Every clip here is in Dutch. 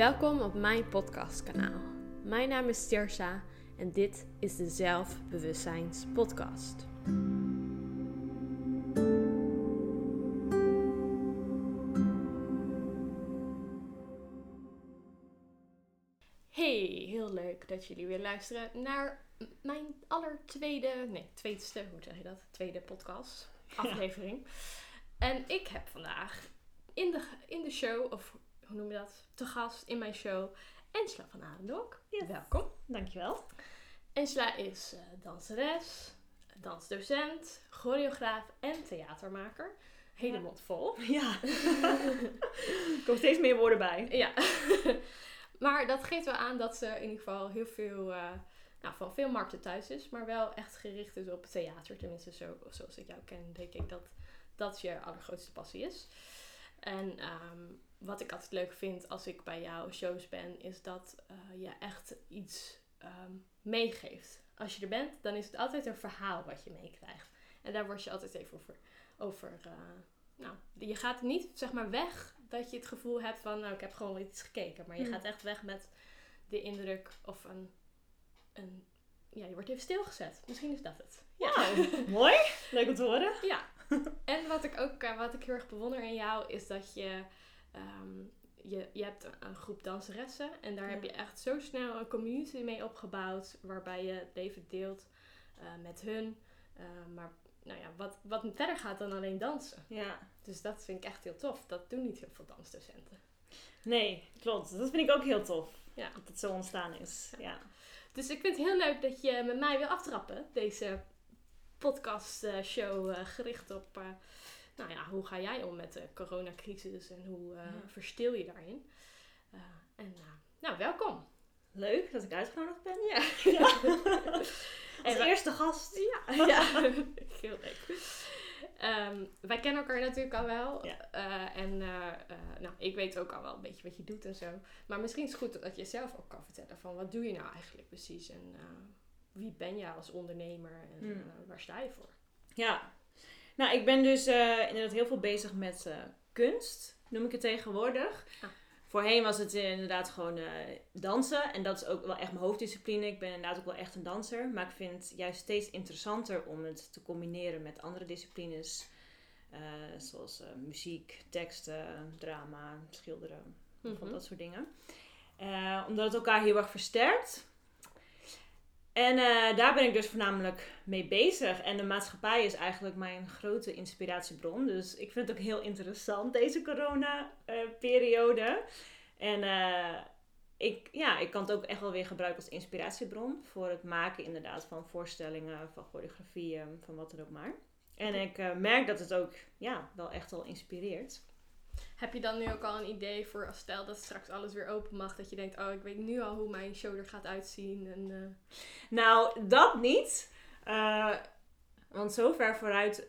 Welkom op mijn podcastkanaal. Mijn naam is Tersha en dit is de Zelfbewustzijns Podcast. Hey, heel leuk dat jullie weer luisteren naar mijn allertweede, nee, tweede, hoe zeg je dat? Tweede podcast, aflevering. En ik heb vandaag in de, in de show, of hoe noem je dat, te gast in mijn show, Ensla van Adendok. Yes. Welkom. Dankjewel. Ensla is eh, danseres, dansdocent, choreograaf en theatermaker. Hele Ja. mond vol. Ja. er komen steeds meer woorden bij. Ja. maar dat geeft wel aan dat ze in ieder geval heel veel, eh, nou, van veel markten thuis is, maar wel echt gericht is op theater. Tenminste, zo, zoals ik jou ken, denk ik dat dat je allergrootste passie is. En ehm, wat ik altijd leuk vind als ik bij jouw shows ben, is dat eh, je echt iets ehm, meegeeft. Als je er bent, dan is het altijd een verhaal wat je meekrijgt. En daar word je altijd even over. over eh, nou, je gaat niet zeg maar weg dat je het gevoel hebt van, nou, ik heb gewoon iets gekeken. Maar je Hmm. gaat echt weg met de indruk of een, een. Ja, je wordt even stilgezet. Misschien is dat het. Wauw, mooi. Leuk om te horen. Ja. En wat ik ook eh, wat ik heel erg bewonder in jou is dat je. Ehm, je, je hebt een, een groep danseressen en daar Ja. heb je echt zo snel een community mee opgebouwd. Waarbij je het leven deelt eh, met hun. Eh, maar nou ja, wat, wat verder gaat dan alleen dansen. Ja. Dus dat vind ik echt heel tof. Dat doen niet heel veel dansdocenten. Nee, klopt. Dat vind ik ook heel tof. Ja. Dat het zo ontstaan is. Ja. Dus ik vind het heel leuk dat je met mij wil aftrappen. Deze podcast eh, show eh, gericht op, nou ja, hoe ga jij om met de coronacrisis en hoe Ja. verstil je daarin? Eh, en eh, nou, welkom. Leuk dat ik uitgenodigd ben. Ja. Als eerste gast. Ja, ja. heel leuk. Ehm, wij kennen elkaar natuurlijk al wel. Ja. En nou, ik weet ook al wel een beetje wat je doet en zo. Maar misschien is het goed dat je zelf ook kan vertellen van wat doe je nou eigenlijk precies? En wie ben je als ondernemer en Hmm. waar sta je voor? Ja. Nou, ik ben dus eh, inderdaad heel veel bezig met eh, kunst, noem ik het tegenwoordig. Ah. Voorheen was het eh, inderdaad gewoon dansen. En dat is ook wel echt mijn hoofddiscipline. Ik ben inderdaad ook wel echt een danser. Maar ik vind het juist steeds interessanter om het te combineren met andere disciplines. zoals muziek, teksten, drama, schilderen, van Mhm. dat soort dingen. Omdat het elkaar heel erg versterkt. En eh, daar ben ik dus voornamelijk mee bezig. En de maatschappij is eigenlijk mijn grote inspiratiebron. Dus ik vind het ook heel interessant, deze corona-periode. en eh, ik, ja, ik kan het ook echt wel weer gebruiken als inspiratiebron. Voor het maken inderdaad van voorstellingen, van choreografieën, van wat dan ook maar. En ik eh, merk dat het ook ja, wel echt al inspireert. Heb je dan nu ook al een idee voor als stel dat straks alles weer open mag, dat je denkt, oh ik weet nu al hoe mijn show er gaat uitzien en eh, Nou, dat niet. Eh, want zo ver vooruit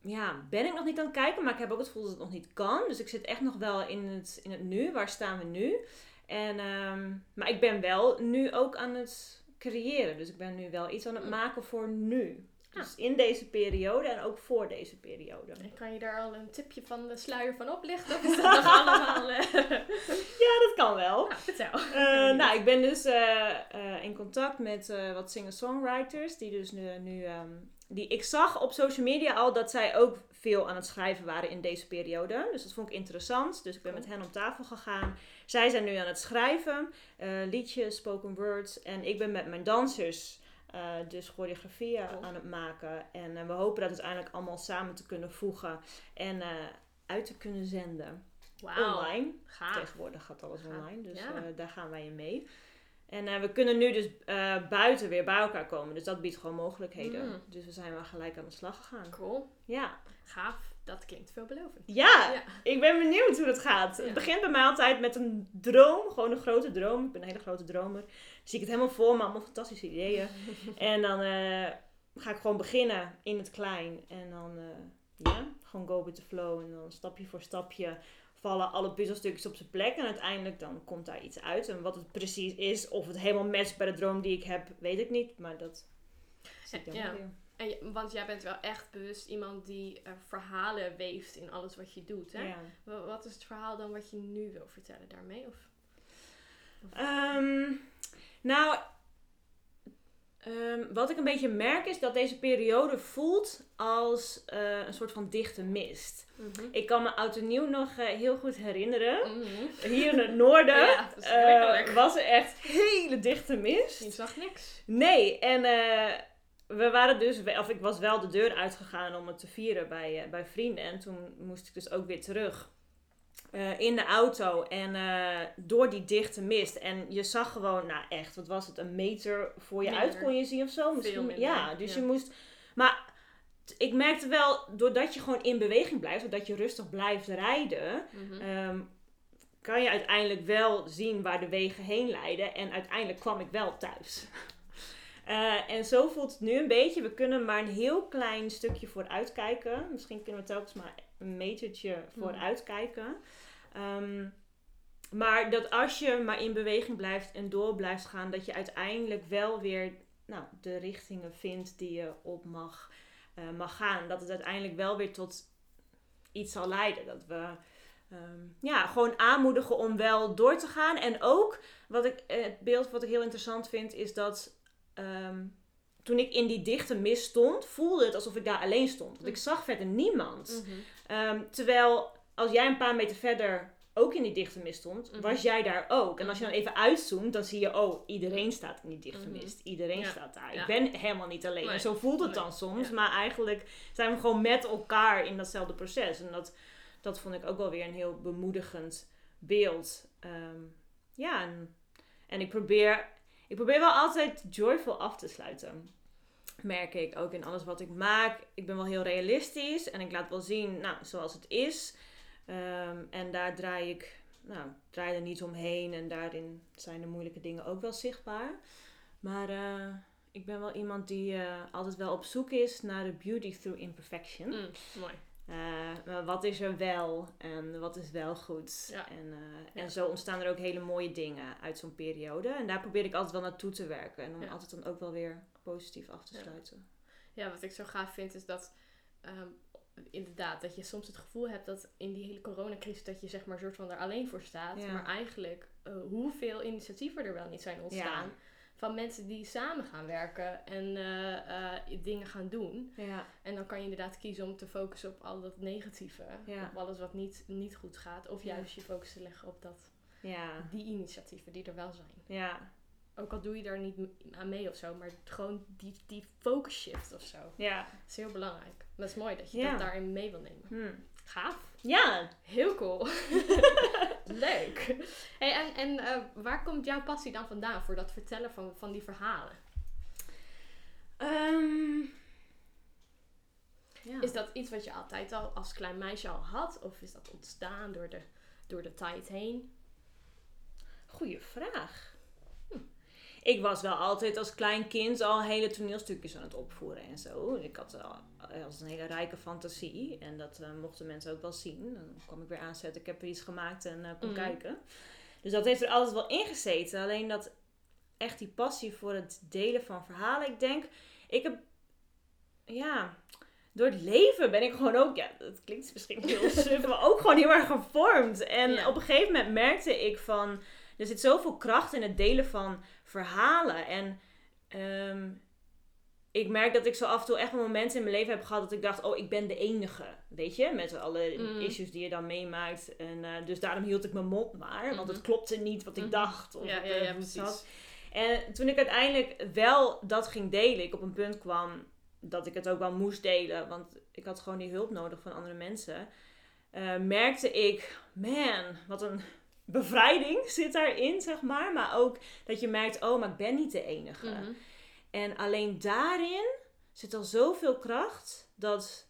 ja, ben ik nog niet aan het kijken. Maar ik heb ook het gevoel dat het nog niet kan. Dus ik zit echt nog wel in het, in het nu. Waar staan we nu? En, ehm, maar ik ben wel nu ook aan het creëren. Dus ik ben nu wel iets aan het Mm. maken voor nu. Dus in deze periode en ook voor deze periode. En kan je daar al een tipje van de sluier van oplichten? Of is dat nog allemaal... eh, Ja, dat kan wel. nou, vertel. Eh, nou, ik ben dus eh, in contact met wat singer-songwriters. Die dus nu, nu ehm, die ik zag op social media al dat zij ook veel aan het schrijven waren in deze periode. Dus dat vond ik interessant. Dus ik ben met hen om tafel gegaan. Zij zijn nu aan het schrijven, liedjes, spoken words. En ik ben met mijn dansers eh, dus choreografieën Cool. aan het maken. En eh, we hopen dat uiteindelijk allemaal samen te kunnen voegen en eh, uit te kunnen zenden. Online. gaaf. Tegenwoordig gaat alles Gaaf. online, dus Ja. daar gaan wij in mee. En we kunnen nu dus buiten weer bij elkaar komen, dus dat biedt gewoon mogelijkheden. Mm. Dus we zijn wel gelijk aan de slag gegaan. Cool, Ja. gaaf. Dat klinkt veelbelovend. ja, Ja. ik ben benieuwd hoe dat gaat. Ja. Het begint bij mij altijd met een droom, gewoon een grote droom. Ik ben een hele grote dromer. Zie ik het helemaal voor me, allemaal fantastische ideeën. en dan eh, ga ik gewoon beginnen in het klein. En dan, eh, ja, gewoon go with the flow. En dan stapje voor stapje vallen alle puzzelstukjes op zijn plek. En uiteindelijk dan komt daar iets uit. En wat het precies is, of het helemaal matcht bij de droom die ik heb, weet ik niet. Maar dat zie ik dan Ja. weer. En want jij bent wel echt bewust iemand die eh, verhalen weeft in alles wat je doet. Hè? Ja. Wat is het verhaal dan wat je nu wil vertellen daarmee? Of? Ehm, nou, ehm, wat ik een beetje merk is dat deze periode voelt als eh, een soort van dichte mist. Mhm. Ik kan me oud en nieuw nog eh, heel goed herinneren. Mhm. Hier in het noorden Ja, was er echt hele dichte mist. Je zag niks. Nee, en we waren dus, of ik was wel de deur uitgegaan om het te vieren bij, eh, bij vrienden. En toen moest ik dus ook weer terug eh, in de auto. En eh, door die dichte mist. En je zag gewoon, nou echt, wat was het, een meter voor je uit kon je zien of zo? Misschien, minder, ja, dus ja. je moest. Maar ik merkte wel, doordat je gewoon in beweging blijft, doordat je rustig blijft rijden. Mhm. Ehm, kan je uiteindelijk wel zien waar de wegen heen leiden. En uiteindelijk kwam ik wel thuis. Eh, en zo voelt het nu een beetje. We kunnen maar een heel klein stukje vooruit kijken. Misschien kunnen we telkens maar een metertje vooruit kijken. Ehm, maar dat als je maar in beweging blijft en door blijft gaan, dat je uiteindelijk wel weer nou, de richtingen vindt die je op mag, eh, mag gaan. Dat het uiteindelijk wel weer tot iets zal leiden. Dat we ehm, ja, gewoon aanmoedigen om wel door te gaan. En ook, wat ik, eh, het beeld wat ik heel interessant vind, is dat ehm, toen ik in die dichte mist stond, voelde het alsof ik daar alleen stond. Want ik zag verder niemand. Mhm. Ehm, terwijl als jij een paar meter verder ook in die dichte mist stond, Mhm. was jij daar ook. En als je dan Mhm. even uitzoomt, dan zie je, oh, iedereen staat in die dichte mist. Iedereen Ja. staat daar. Ja. Ik ben helemaal niet alleen. Nee. En zo voelt het dan soms. Ja. Maar eigenlijk zijn we gewoon met elkaar in datzelfde proces. En dat, dat vond ik ook wel weer een heel bemoedigend beeld. Ehm, ja, en, en ik probeer, ik probeer wel altijd joyful af te sluiten. Merk ik ook in alles wat ik maak. Ik ben wel heel realistisch en ik laat wel zien, nou, zoals het is. Ehm, en daar draai ik, nou, draai er niet omheen. En daarin zijn de moeilijke dingen ook wel zichtbaar. Maar eh, ik ben wel iemand die eh, altijd wel op zoek is naar de beauty through imperfection. Mm, mooi. Maar wat is er wel en wat is wel goed. Ja. En, eh, Ja. en zo ontstaan er ook hele mooie dingen uit zo'n periode. En daar probeer ik altijd wel naartoe te werken. En om Ja. altijd dan ook wel weer positief af te sluiten. Ja, wat ik zo gaaf vind is dat ehm, inderdaad, dat je soms het gevoel hebt dat in die hele coronacrisis dat je zeg maar soort van er alleen voor staat. Maar eigenlijk eh, hoeveel initiatieven er wel niet zijn ontstaan. Van mensen die samen gaan werken en eh, eh, dingen gaan doen. Ja, En dan kan je inderdaad kiezen om te focussen op al dat negatieve. Ja. Op alles wat niet, niet goed gaat. Of Ja. juist je focus te leggen op dat, ja, die initiatieven die er wel zijn. ja, Ook al doe je daar niet aan mee of zo. Maar gewoon die, die focus shift of zo. ja. Dat is heel belangrijk. Dat is mooi dat je dat daarin mee wil nemen. Hm. Gaaf. Ja, Heel cool. Leuk. Hey, en en eh, waar komt jouw passie dan vandaan voor dat vertellen van, van die verhalen? Ehm, ja. Is dat iets wat je altijd al als klein meisje al had? Of is dat ontstaan door de, door de tijd heen? Goeie vraag. Ik was wel altijd als klein kind al hele toneelstukjes aan het opvoeren en zo. Ik had al als een hele rijke fantasie. En dat eh, mochten mensen ook wel zien. Dan kwam ik weer aanzetten, ik heb er iets gemaakt en eh, kon Mhm. kijken. Dus dat heeft er altijd wel in gezeten. Alleen dat echt die passie voor het delen van verhalen. Ik denk, ik heb, ja, door het leven ben ik gewoon ook, ja, dat klinkt misschien heel suf, maar ook gewoon heel erg gevormd. En Ja. op een gegeven moment merkte ik van, er zit zoveel kracht in het delen van verhalen. En ehm, ik merk dat ik zo af en toe echt wel momenten in mijn leven heb gehad dat ik dacht, oh, ik ben de enige. Weet je, met alle Mm. issues die je dan meemaakt. En eh, dus daarom hield ik mijn mond maar, want het Mhm. klopte niet wat ik Mhm. dacht. Of Ja, precies. zat. En toen ik uiteindelijk wel dat ging delen, ik op een punt kwam dat ik het ook wel moest delen, want ik had gewoon die hulp nodig van andere mensen, eh, merkte ik, man, wat een bevrijding zit daarin, zeg maar. Maar ook dat je merkt, oh, maar ik ben niet de enige. Mhm. En alleen daarin zit al zoveel kracht dat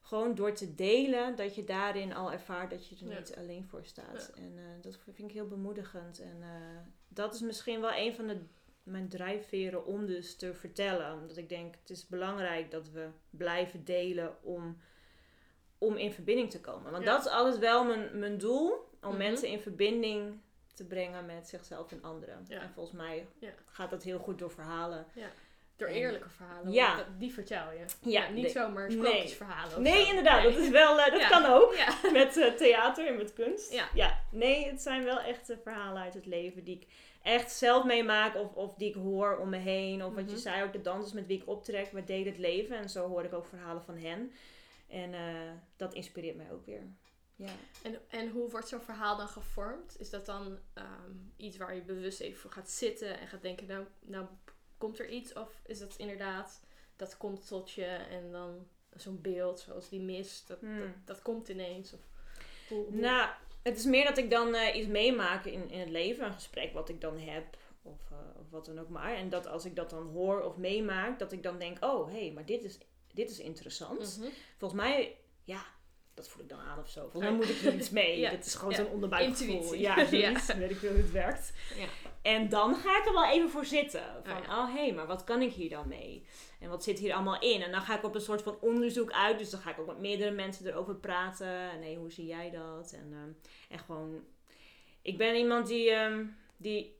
gewoon door te delen, dat je daarin al ervaart dat je er Ja. niet alleen voor staat. En eh, dat vind ik heel bemoedigend. En eh, dat is misschien wel een van de, mijn drijfveren om dus te vertellen. Omdat ik denk, het is belangrijk dat we blijven delen om, om in verbinding te komen. Want Ja. dat is altijd wel mijn, mijn doel, om Mhm. mensen in verbinding te brengen met zichzelf en anderen. Ja. En volgens mij Ja. gaat dat heel goed door verhalen. Ja. Door eerlijke verhalen. Ja. dat- Die vertel je. Ja, niet nee. zomaar Nee. sprookjesverhalen. Nee, zo. inderdaad, Nee. dat is wel, eh, dat kan ook. Met eh, theater en met kunst. Ja. Nee, het zijn wel echte verhalen uit het leven die ik echt zelf meemaak of, of die ik hoor om me heen. Of wat je Mhm. zei, ook de dansers met wie ik optrek, we delen het leven. En zo hoor ik ook verhalen van hen. En eh, dat inspireert mij ook weer. Ja. En, en hoe wordt zo'n verhaal dan gevormd? Is dat dan ehm, iets waar je bewust even voor gaat zitten en gaat denken, nou, nou komt er iets? Of is dat inderdaad, dat komt tot je en dan zo'n beeld zoals die mist, dat, Hmm. dat, dat komt ineens? Of hoe, hoe- Nou, het is meer dat ik dan eh, iets meemaak in, in het leven, een gesprek wat ik dan heb, of, eh, of wat dan ook maar. En dat als ik dat dan hoor of meemaak, dat ik dan denk, oh hé, hey, maar dit is, dit is interessant. Mhm. Volgens mij, ja, dat voel ik dan aan of zo. Mij Ja. moet ik hier iets mee. Ja. Het is gewoon Ja. zo'n onderbuikgevoel. Intuïtie. Ja, Ja. zoiets. Weet ik veel hoe het werkt. Ja. En dan ga ik er wel even voor zitten. Van, Oh, ja. oh hé, hey, maar wat kan ik hier dan mee? En wat zit hier allemaal in? En dan ga ik op een soort van onderzoek uit. Dus dan ga ik ook met meerdere mensen erover praten. En hey, hoe zie jij dat? En, ehm, en gewoon... Ik ben iemand die, ehm, die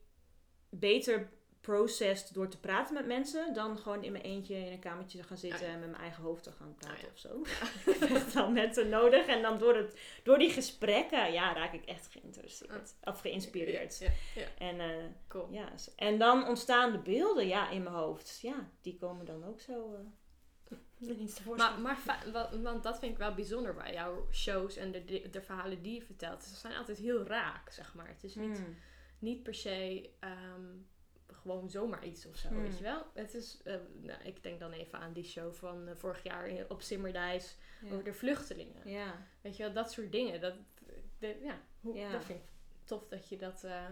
beter processed door te praten met mensen... dan gewoon in mijn eentje in een kamertje te gaan zitten... Oh, ja. en met mijn eigen hoofd te gaan praten Oh, ja. of zo. ik heb echt wel mensen nodig. En dan door, het, door die gesprekken, ja, raak ik echt geïnteresseerd. Of geïnspireerd. Ja, ja, En, eh, cool. ja, en dan ontstaan de beelden ja, in mijn hoofd. Ja, die komen dan ook zo eh tevoorschijn. Maar, maar want dat vind ik wel bijzonder bij jouw shows en de, de, de verhalen die je vertelt. Ze zijn altijd heel raak, zeg maar. Het is niet, Hmm. niet per se ehm, gewoon zomaar iets of zo, Hmm. weet je wel. Het is, eh, nou, ik denk dan even aan die show van eh, vorig jaar op Simmerdijs Ja. over de vluchtelingen. Ja. Weet je wel, dat soort dingen. Dat, de- ja, hoe, Ja. dat vind ik tof dat je dat... eh,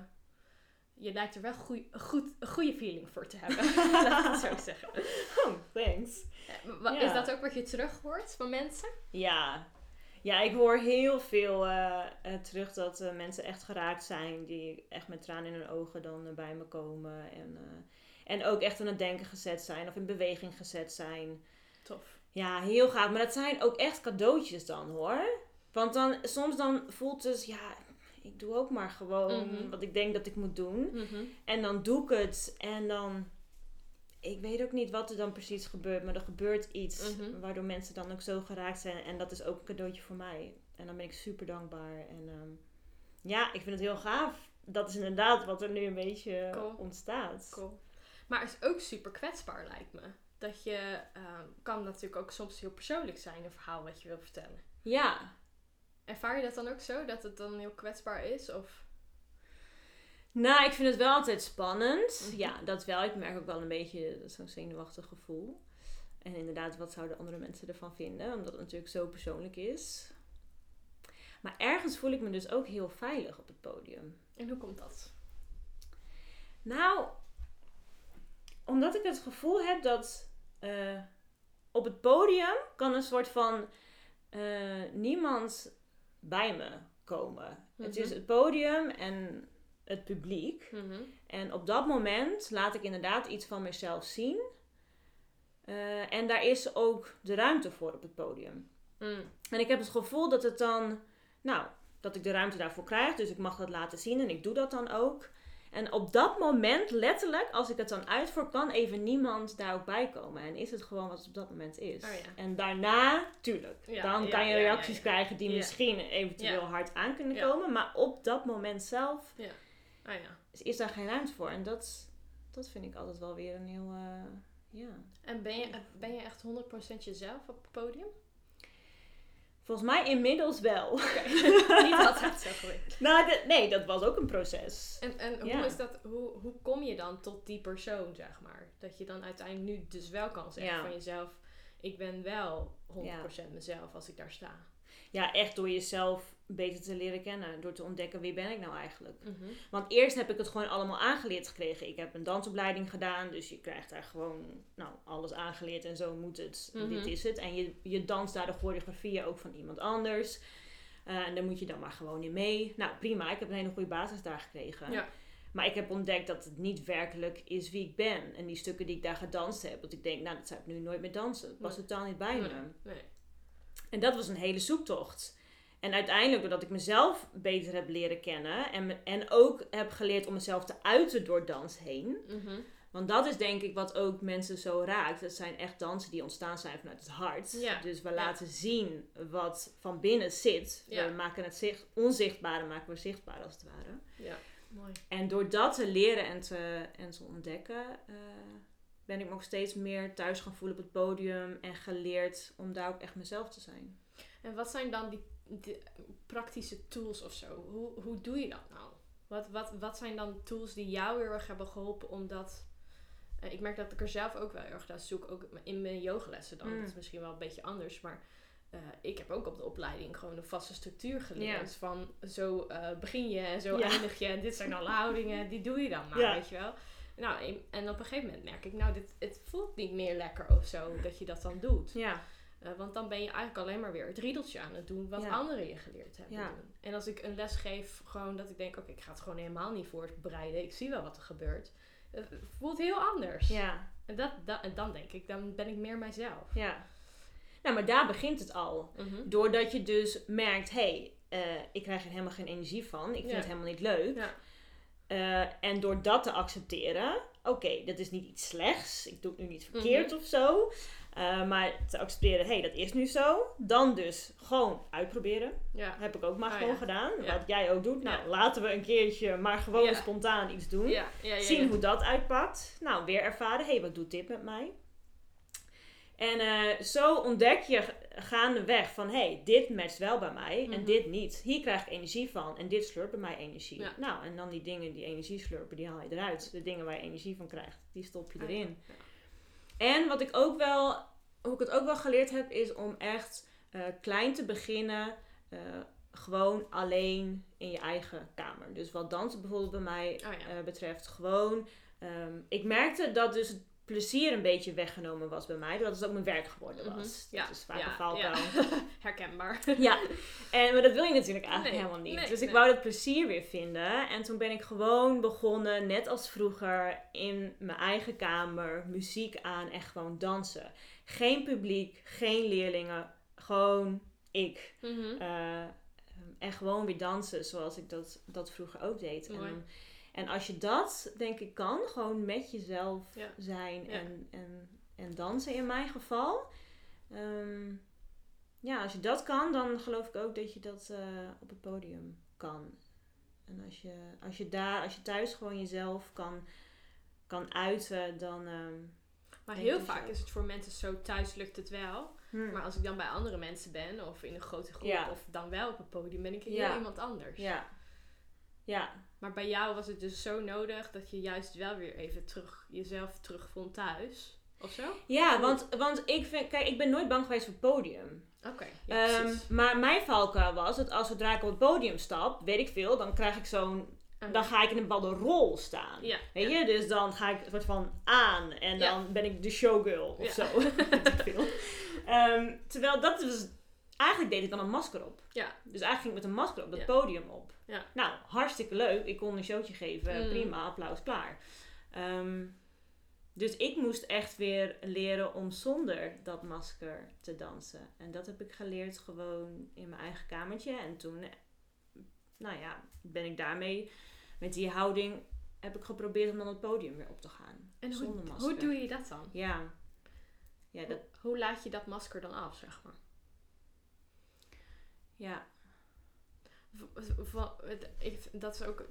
je lijkt er wel goeie, goed, een goede feeling voor te hebben. Laat ik het zo zeggen. Oh, thanks. Is dat ook wat je terug hoort van mensen? Ja. Ja, ik hoor heel veel eh, eh, terug dat eh, mensen echt geraakt zijn. Die echt met tranen in hun ogen dan bij me komen. En, en ook echt aan het denken gezet zijn of in beweging gezet zijn. Tof. Ja, heel gaaf. Maar dat zijn ook echt cadeautjes dan hoor. Want dan, soms dan voelt het, ja, ik doe ook maar gewoon Mhm. wat ik denk dat ik moet doen. Mhm. En dan doe ik het en dan, ik weet ook niet wat er dan precies gebeurt, maar er gebeurt iets Mhm. waardoor mensen dan ook zo geraakt zijn. En dat is ook een cadeautje voor mij. En dan ben ik super dankbaar. En ehm, ja, ik vind het heel gaaf. Dat is inderdaad wat er nu een beetje Cool. ontstaat. Cool. Maar het is ook super kwetsbaar, lijkt me. Dat je ehm, kan natuurlijk ook soms heel persoonlijk zijn, een verhaal wat je wil vertellen. Ja, Ervaar je dat dan ook zo, dat het dan heel kwetsbaar is? Of... Nou, ik vind het wel altijd spannend. Mhm. Ja, dat wel. Ik merk ook wel een beetje zo'n zenuwachtig gevoel. En inderdaad, wat zouden andere mensen ervan vinden? Omdat het natuurlijk zo persoonlijk is. Maar ergens voel ik me dus ook heel veilig op het podium. En hoe komt dat? Nou, omdat ik het gevoel heb dat eh, op het podium kan een soort van eh, niemand bij me komen. Het is Mhm. het podium en het publiek. Mhm. En op dat moment laat ik inderdaad iets van mezelf zien. Eh, en daar is ook de ruimte voor op het podium. Mm. En ik heb het gevoel dat het dan, nou, dat ik de ruimte daarvoor krijg. Dus ik mag dat laten zien en ik doe dat dan ook. En op dat moment, letterlijk, als ik het dan uitvoer, kan even niemand daar ook bij komen. En is het gewoon wat het op dat moment is. Oh ja. En daarna, tuurlijk, Ja, dan ja, kan je reacties krijgen die misschien eventueel hard aan kunnen komen. Maar op dat moment zelf Ah ja. is, is daar geen ruimte voor. En dat, dat vind ik altijd wel weer een heel, eh, ja... En ben je, ben je echt 100% jezelf op het podium? Volgens mij inmiddels wel. Niet altijd zo geweest. nou, de- nee, dat was ook een proces. En, en hoe, is dat, hoe, hoe kom je dan tot die persoon, zeg maar? Dat je dan uiteindelijk nu dus wel kan zeggen Ja. van jezelf... Ik ben wel 100% mezelf als ik daar sta. Ja, echt door jezelf beter te leren kennen. Door te ontdekken wie ben ik nou eigenlijk. Mhm. Want eerst heb ik het gewoon allemaal aangeleerd gekregen. Ik heb een dansopleiding gedaan. Dus je krijgt daar gewoon nou, alles aangeleerd. En zo moet het. Mhm. Dit is het. En je, je danst daar de choreografieën ook van iemand anders. Eh, en daar moet je dan maar gewoon in mee. Nou prima, ik heb een hele goede basis daar gekregen. Ja. Maar ik heb ontdekt dat het niet werkelijk is wie ik ben. En die stukken die ik daar gedanst heb. Dat ik denk, nou dat zou ik nu nooit meer dansen. Past Nee. totaal niet bij me. Nee. En dat was een hele zoektocht. En uiteindelijk, doordat ik mezelf beter heb leren kennen en, me- en ook heb geleerd om mezelf te uiten door dans heen, Mhm. Want dat is denk ik wat ook mensen zo raakt. Het zijn echt dansen die ontstaan zijn vanuit het hart. Ja. Dus we Ja. laten zien wat van binnen zit. Ja. We maken het zicht, onzichtbare maken we zichtbaar als het ware. Ja, mooi. En door dat te leren en te, en te ontdekken, eh, ben ik nog steeds meer thuis gaan voelen op het podium. En geleerd om daar ook echt mezelf te zijn. En wat zijn dan die, die praktische tools of zo? Hoe, hoe doe je dat nou? Wat, wat, wat zijn dan tools die jou heel erg hebben geholpen om dat... eh, ik merk dat ik er zelf ook wel heel erg naar zoek. Ook in mijn yogalessen dan. Mm. Dat is misschien wel een beetje anders. Maar eh, ik heb ook op de opleiding gewoon een vaste structuur geleerd. Van zo eh, begin je en zo Ja. eindig je. En dit zijn alle houdingen. Die doe je dan maar, Ja. weet je wel. Nou, en- en op een gegeven moment merk ik... Nou, dit, het voelt niet meer lekker of zo. Dat je dat dan doet. Ja, Eh, want dan ben je eigenlijk alleen maar weer het riedeltje aan het doen wat Ja. anderen je geleerd hebben Ja. doen. En als ik een les geef, gewoon dat ik denk, oké, ik ga het gewoon helemaal niet voorbereiden. Ik zie wel wat er gebeurt. Het voelt heel anders. ja, En, dat, dat, en dan denk ik, dan ben ik meer mijzelf. ja. Nou, maar daar begint het al. Mhm. Doordat je dus merkt, hé, hey, eh, ik krijg er helemaal geen energie van. Ik vind Ja. het helemaal niet leuk. Ja. Eh, en door dat te accepteren, oké, dat is niet iets slechts. Ik doe het nu niet verkeerd Mhm. of zo. Eh, maar te accepteren, hé, hey, dat is nu zo. Dan dus gewoon uitproberen. Ja. heb ik ook maar Ah, gewoon ja. gedaan. Ja. Wat jij ook doet. Nou, laten we een keertje maar gewoon spontaan iets doen. Zien hoe dat uitpakt. Nou, weer ervaren. Hé, hey, wat doet dit met mij? En eh, zo ontdek je gaandeweg van... Hé, hey, dit matcht wel bij mij en Mhm. dit niet. Hier krijg ik energie van en dit slurpt bij mij energie. Nou, en dan die dingen die energie slurpen, die haal je eruit. De dingen waar je energie van krijgt, die stop je erin. En wat ik ook wel, hoe ik het ook wel geleerd heb, is om echt eh, klein te beginnen. eh, gewoon alleen in je eigen kamer. Dus wat dansen bijvoorbeeld bij mij Oh ja. eh, betreft, gewoon. ehm, ik merkte dat dus het plezier een beetje weggenomen was bij mij, doordat het ook mijn werk geworden Mhm. was. Ja, Dat is vaak ja, een valkuil. ja. Herkenbaar. Ja, en, maar dat wil je natuurlijk eigenlijk Nee, helemaal niet. nee, dus ik wou dat plezier weer vinden. En toen ben ik gewoon begonnen, net als vroeger, in mijn eigen kamer, muziek aan en gewoon dansen. Geen publiek, geen leerlingen, gewoon ik. Mhm. Eh, en gewoon weer dansen zoals ik dat, dat vroeger ook deed. En, en als je dat, denk ik, kan, gewoon met jezelf Ja. zijn Ja. en, en, en dansen in mijn geval. Ehm, ja, als je dat kan, dan geloof ik ook dat je dat eh, op het podium kan. En als je, als je daar, als je thuis gewoon jezelf kan, kan uiten, dan. ehm, Maar heel vaak is het voor mensen zo, thuis lukt het wel. hmm, Maar als ik dan bij andere mensen ben, of in een grote groep, Ja. of dan wel op het podium, ben ik heel iemand anders. ja. Ja, Maar bij jou was het dus zo nodig dat je juist wel weer even terug, jezelf terugvond thuis. Of zo? ja want, want ik vind, kijk, ik ben nooit bang geweest voor het podium. Oké, ja, Ehm, maar mijn valkuil was dat als zodra ik op het podium stap, weet ik veel, dan krijg ik zo'n. Dan ga ik in een bepaalde rol staan. ja, Weet ja. je, dus dan ga ik een soort van aan en Ja. dan ben ik de showgirl of Ja. zo. Ehm, terwijl dat was. Eigenlijk deed ik dan een masker op. Ja. Dus eigenlijk ging ik met een masker op dat Ja. podium op. Ja. Nou, hartstikke leuk. Ik kon een showtje geven. Mm. Prima, applaus, klaar. Ehm, dus ik moest echt weer leren om zonder dat masker te dansen. En dat heb ik geleerd gewoon in mijn eigen kamertje. En toen, eh, nou ja, ben ik daarmee, met die houding, heb ik geprobeerd om dan het podium weer op te gaan. En zonder hoe, masker. hoe doe je dat dan? Ja. Ja, dat, Hoe, hoe laat je dat masker dan af, zeg maar? ja. V- v- het- ik, dat is ook,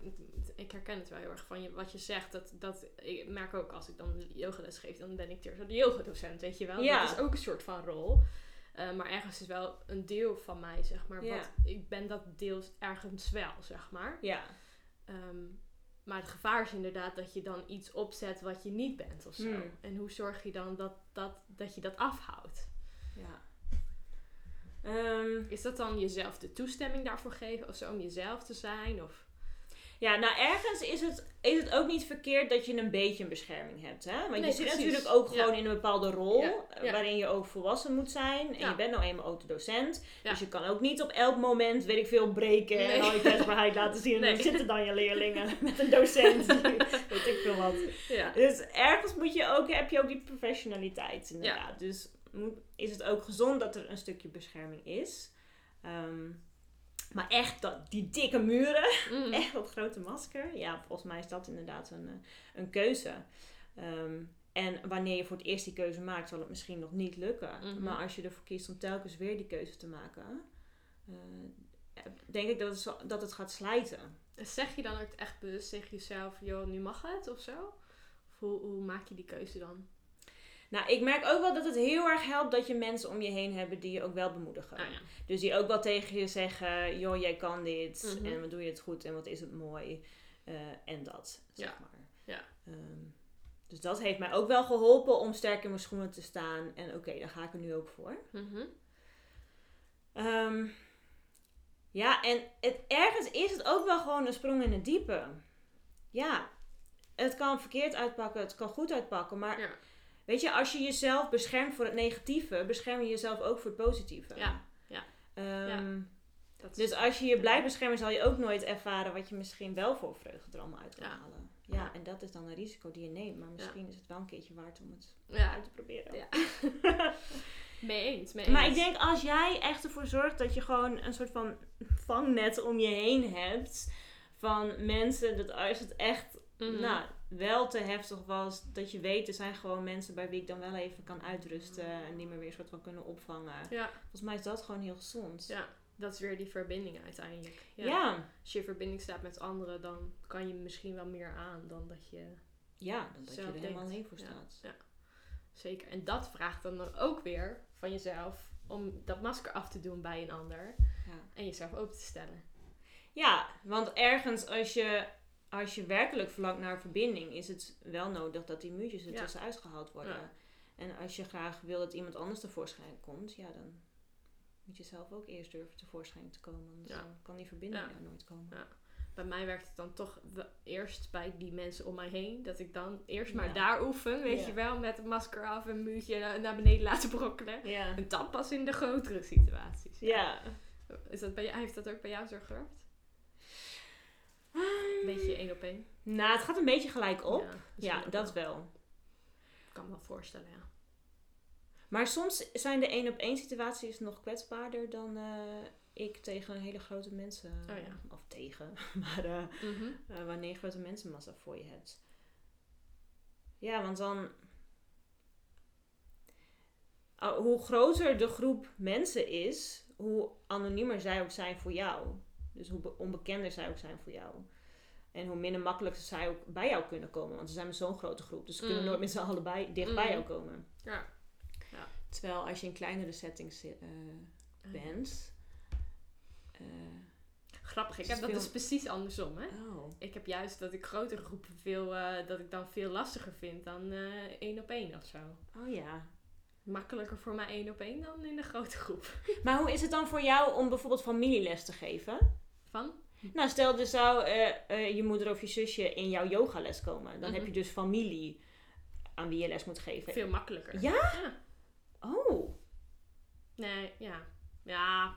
ik herken het wel heel erg van je, wat je zegt. Dat, dat, ik merk ook als ik dan yogales geef, dan ben ik de yogadocent, weet je wel. Ja. Dat is ook een soort van rol. Eh, maar ergens is wel een deel van mij, zeg maar. Ja. Wat, ik ben dat deel ergens wel, zeg maar. Ja. Ehm, maar het gevaar is inderdaad dat je dan iets opzet wat je niet bent of zo. Hmm. En hoe zorg je dan dat, dat, dat je dat afhoudt? Ja. Ehm, Is dat dan jezelf de toestemming daarvoor geven of zo om jezelf te zijn? Of... Ja, nou ergens is het, is het ook niet verkeerd dat je een beetje een bescherming hebt. Hè? Want Nee, je zit precies. natuurlijk ook Ja. gewoon in een bepaalde rol Ja, eh, ja. waarin je ook volwassen moet zijn. En je bent nou eenmaal ook de docent. Dus je kan ook niet op elk moment, weet ik veel, breken Nee. en al je kwetsbaarheid laten zien. En Nee. dan zitten dan je leerlingen met een docent. weet ik veel wat. Ja. Dus ergens moet je ook, heb je ook die professionaliteit inderdaad. Dus moet, is het ook gezond dat er een stukje bescherming is. Ehm, maar echt dat, die dikke muren, Mm. echt dat grote masker. Ja, volgens mij is dat inderdaad een, eh, een keuze. Ehm, en wanneer je voor het eerst die keuze maakt, zal het misschien nog niet lukken. Mhm. Maar als je ervoor kiest om telkens weer die keuze te maken, eh, denk ik dat het, dat het gaat slijten. Zeg je dan ook echt bewust tegen jezelf, joh, nu mag het of zo? Of hoe, hoe maak je die keuze dan? Nou, ik merk ook wel dat het heel erg helpt dat je mensen om je heen hebben die je ook wel bemoedigen. Ah, ja. Dus die ook wel tegen je zeggen, joh, jij kan dit. Mhm. En wat doe je het goed en wat is het mooi. eh, en dat, zeg Ja. maar. Ja. Ehm, dus dat heeft mij ook wel geholpen om sterk in mijn schoenen te staan. En oké, daar ga ik er nu ook voor. Mhm. Ehm, ja, en het, ergens is het ook wel gewoon een sprong in het diepe. Ja, het kan verkeerd uitpakken, het kan goed uitpakken. Maar Ja. Weet je, als je jezelf beschermt voor het negatieve, bescherm je jezelf ook voor het positieve. Ja, ja. Ehm, Dus als je je blijft beschermen, zal je ook nooit ervaren wat je misschien wel voor vreugde er allemaal uit kan Ja. halen. Ja, en dat is dan een risico die je neemt. Maar misschien is het wel een keertje waard om het uit te proberen. Ja. mee eens. Mee Maar ik denk als jij echt ervoor zorgt dat je gewoon een soort van vangnet om je heen hebt. Van mensen, dat als het echt Mhm. nou, wel te heftig was, dat je weet, er zijn gewoon mensen bij wie ik dan wel even kan uitrusten en die me weer een soort van kunnen opvangen. Ja, Volgens mij is dat gewoon heel gezond. ja, dat is weer die verbinding uiteindelijk. Ja. ja. Als je in verbinding staat met anderen, dan kan je misschien wel meer aan dan dat je Ja, dan dat je er helemaal alleen voor Ja. staat. zeker. En dat vraagt dan ook weer van jezelf om dat masker af te doen bij een ander Ja. en jezelf open te stellen. Ja, want ergens als je, als je werkelijk verlangt naar verbinding, is het wel nodig dat die muurtjes er tussenuit gehaald worden. Ja. En als je graag wil dat iemand anders tevoorschijn komt, ja, dan moet je zelf ook eerst durven tevoorschijn te komen. Ja. dan kan die verbinding Ja. er nooit komen. Ja. Bij mij werkt het dan toch eerst bij die mensen om mij heen. Dat ik dan eerst maar daar oefen, weet je wel. Met het masker af en een muurtje naar, beneden laten brokkelen. En dan pas in de grotere situaties. Ja. Is dat bij, heeft dat ook bij jou zo gewerkt? Ehm, Beetje één op één? Nou, het gaat een beetje gelijk op. Ja, dat wel. wel. Ik kan me wel voorstellen, ja. Maar soms zijn de één op één situaties nog kwetsbaarder dan eh, ik tegen een hele grote mensen. Oh ja. Of tegen, maar eh, Mhm. eh, wanneer je grote mensenmassa voor je hebt. Ja, want dan. Hoe groter de groep mensen is, hoe anoniemer zij ook zijn voor jou. Dus hoe be- onbekender zij ook zijn voor jou. En hoe minder makkelijk zij ook bij jou kunnen komen. Want ze zijn met zo'n grote groep. Dus ze kunnen Mm. nooit met z'n allen bij, dicht bij Mm. jou komen. Ja. Terwijl als je in kleinere settings eh, bent. eh, Grappig, ik heb is dat dus precies andersom, hè. oh. Ik heb juist dat ik grotere groepen veel, eh, dat ik dan veel lastiger vind dan eh, één op één of zo. oh ja. Makkelijker voor mij één op één dan in de grote groep. Maar hoe is het dan voor jou om bijvoorbeeld familieles te geven? Van? Nou, stel er zou eh, eh, je moeder of je zusje in jouw yogales komen. Dan Mhm. heb je dus familie aan wie je les moet geven. Veel makkelijker. Ja? ja. Oh. Nee, ja. Ja.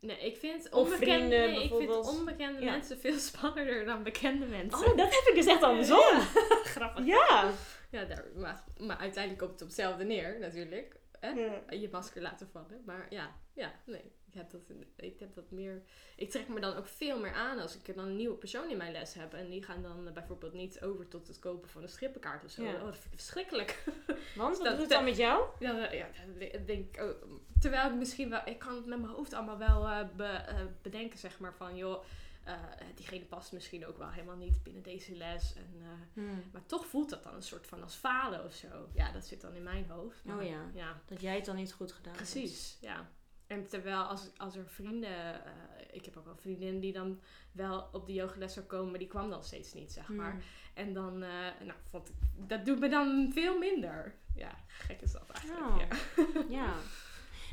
Nee, ik vind onbekende, nee, ik vind onbekende Ja. mensen veel spannender dan bekende mensen. Oh, dat heb ik dus echt andersom. Grappig. Ja. Ja, daar, maar, maar uiteindelijk komt het op hetzelfde neer, natuurlijk. Hè? Je masker laten vallen. Maar ja, ja, nee. Ik heb, dat, ik heb dat meer... Ik trek me dan ook veel meer aan als ik dan een nieuwe persoon in mijn les heb. En die gaan dan bijvoorbeeld niet over tot het kopen van een strippenkaart of zo. Ja. Oh, dat vind ik verschrikkelijk. Want wat Dat- doet het dan met jou? Ja, eh, ja dat denk ik ook. Terwijl ik misschien wel, ik kan het met mijn hoofd allemaal wel eh, be- eh, bedenken, zeg maar, van joh, eh, diegene past misschien ook wel helemaal niet binnen deze les. En, eh, maar toch voelt dat dan een soort van als falen of zo. Ja, dat zit dan in mijn hoofd. Maar, Oh ja. Ja, Dat jij het dan niet goed gedaan hebt. precies. Ja. En terwijl als, als er vrienden, eh, ik heb ook wel vriendin die dan wel op de yogales zou komen, maar die kwam dan steeds niet, zeg maar. Hmm. En dan, eh, nou, vond ik, dat doet me dan veel minder. Ja, gek is dat eigenlijk. Oh. Ja. Ja.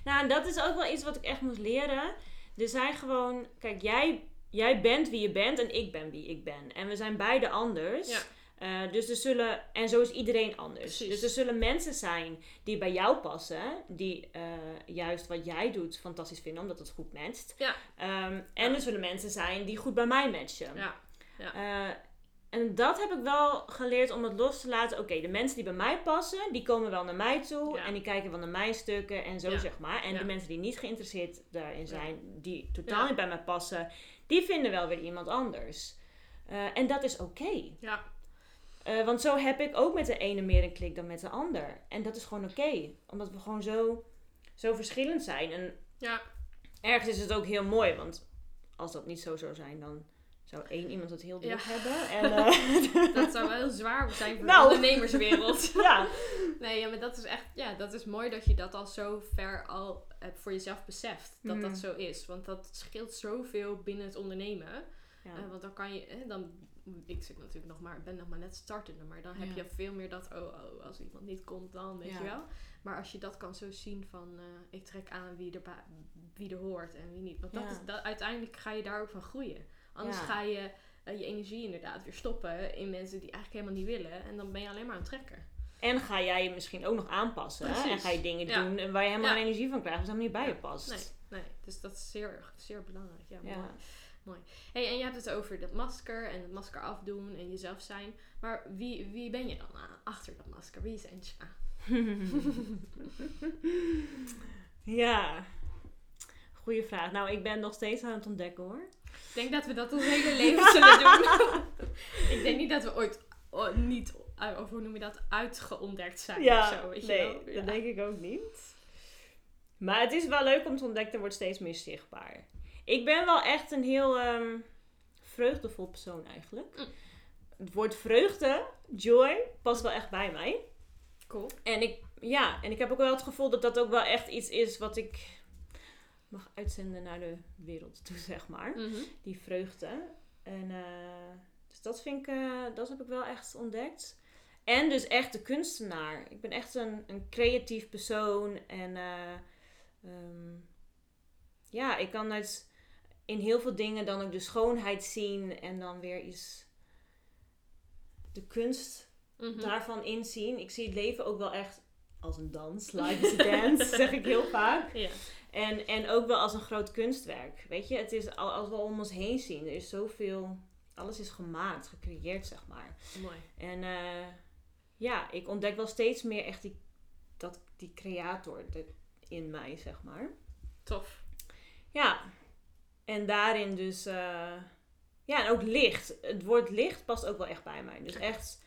Nou, en dat is ook wel iets wat ik echt moest leren. Er zijn gewoon... Kijk, jij, jij bent wie je bent en ik ben wie ik ben. En we zijn beide anders. Ja. Eh, dus er zullen... En zo is iedereen anders. Precies. Dus er zullen mensen zijn die bij jou passen. Die eh, juist wat jij doet fantastisch vinden, omdat het goed matcht. Ja. Ehm, en Ja. er zullen mensen zijn die goed bij mij matchen. Ja. Eh, en dat heb ik wel geleerd om het los te laten. Oké, de mensen die bij mij passen, die komen wel naar mij toe. En die kijken wel naar mijn stukken en zo zeg maar. En de mensen die niet geïnteresseerd daarin zijn, die totaal niet bij mij passen, die vinden wel weer iemand anders. En dat is oké. Ja. Eh, want zo heb ik ook met de ene meer een klik dan met de ander. En dat is gewoon oké. omdat we gewoon zo, zo verschillend zijn. En Ja, ergens is het ook heel mooi. Want als dat niet zo zou zijn, dan zou één iemand het heel druk Ja. hebben. En, eh, dat zou wel heel zwaar zijn voor Nou. de ondernemerswereld. ja, Nee, ja, maar dat is echt, ja, dat is mooi dat je dat al zo ver al hebt voor jezelf beseft. Dat dat zo is. Want dat scheelt zoveel binnen het ondernemen. ja. Eh, want dan kan je, eh, dan, ik zit natuurlijk nog maar, ben nog maar net startende, maar dan heb Ja. je veel meer dat, oh, oh, als iemand niet komt dan, weet Ja. je wel. Maar als je dat kan zo zien van, eh, ik trek aan wie er, wie er hoort en wie niet. Want dat Ja. is, dat, uiteindelijk ga je daar ook van groeien. Anders ga je eh, je energie inderdaad weer stoppen in mensen die eigenlijk helemaal niet willen. En dan ben je alleen maar een trekker. En ga jij je misschien ook nog aanpassen. Hè? En ga je dingen doen waar je helemaal energie van krijgt. Wat helemaal niet bij je past. Nee, nee. Dus dat is zeer, zeer belangrijk. Ja. Mooi. Hey, en je hebt het over dat masker en het masker afdoen en jezelf zijn. Maar wie, wie ben je dan achter dat masker? Wie is Angela? ja. Goeie vraag. Nou, ik ben nog steeds aan het ontdekken hoor. Ik denk dat we dat ons hele leven zullen doen. ik denk niet dat we ooit niet, uh, of hoe noem je dat, uitgeontdekt zijn Ja, of zo. Weet nee, je wel? Ja. dat denk ik ook niet. Maar het is wel leuk om te ontdekken, er wordt steeds meer zichtbaar. Ik ben wel echt een heel ehm, vreugdevol persoon eigenlijk. Mm. Het woord vreugde, joy, past wel echt bij mij. Cool. En ik, ja, en ik heb ook wel het gevoel dat dat ook wel echt iets is wat ik mag uitzenden naar de wereld toe, zeg maar. Mhm. Die vreugde. En eh, dus dat vind ik, eh, dat heb ik wel echt ontdekt. En dus echt de kunstenaar. Ik ben echt een, een creatief persoon. En eh, ehm, ja, ik kan uit in heel veel dingen dan ook de schoonheid zien. En dan weer iets de kunst Mhm. daarvan inzien. Ik zie het leven ook wel echt als een dans. Life is a dance, zeg ik heel vaak. Ja. En, en ook wel als een groot kunstwerk. Weet je, het is al, als we om ons heen zien, er is zoveel. Alles is gemaakt, gecreëerd, zeg maar. Mooi. En eh, ja, ik ontdek wel steeds meer echt die, dat, die creator in mij, zeg maar. Tof. Ja, en daarin dus. eh, ja, en ook licht. Het woord licht past ook wel echt bij mij. Dus echt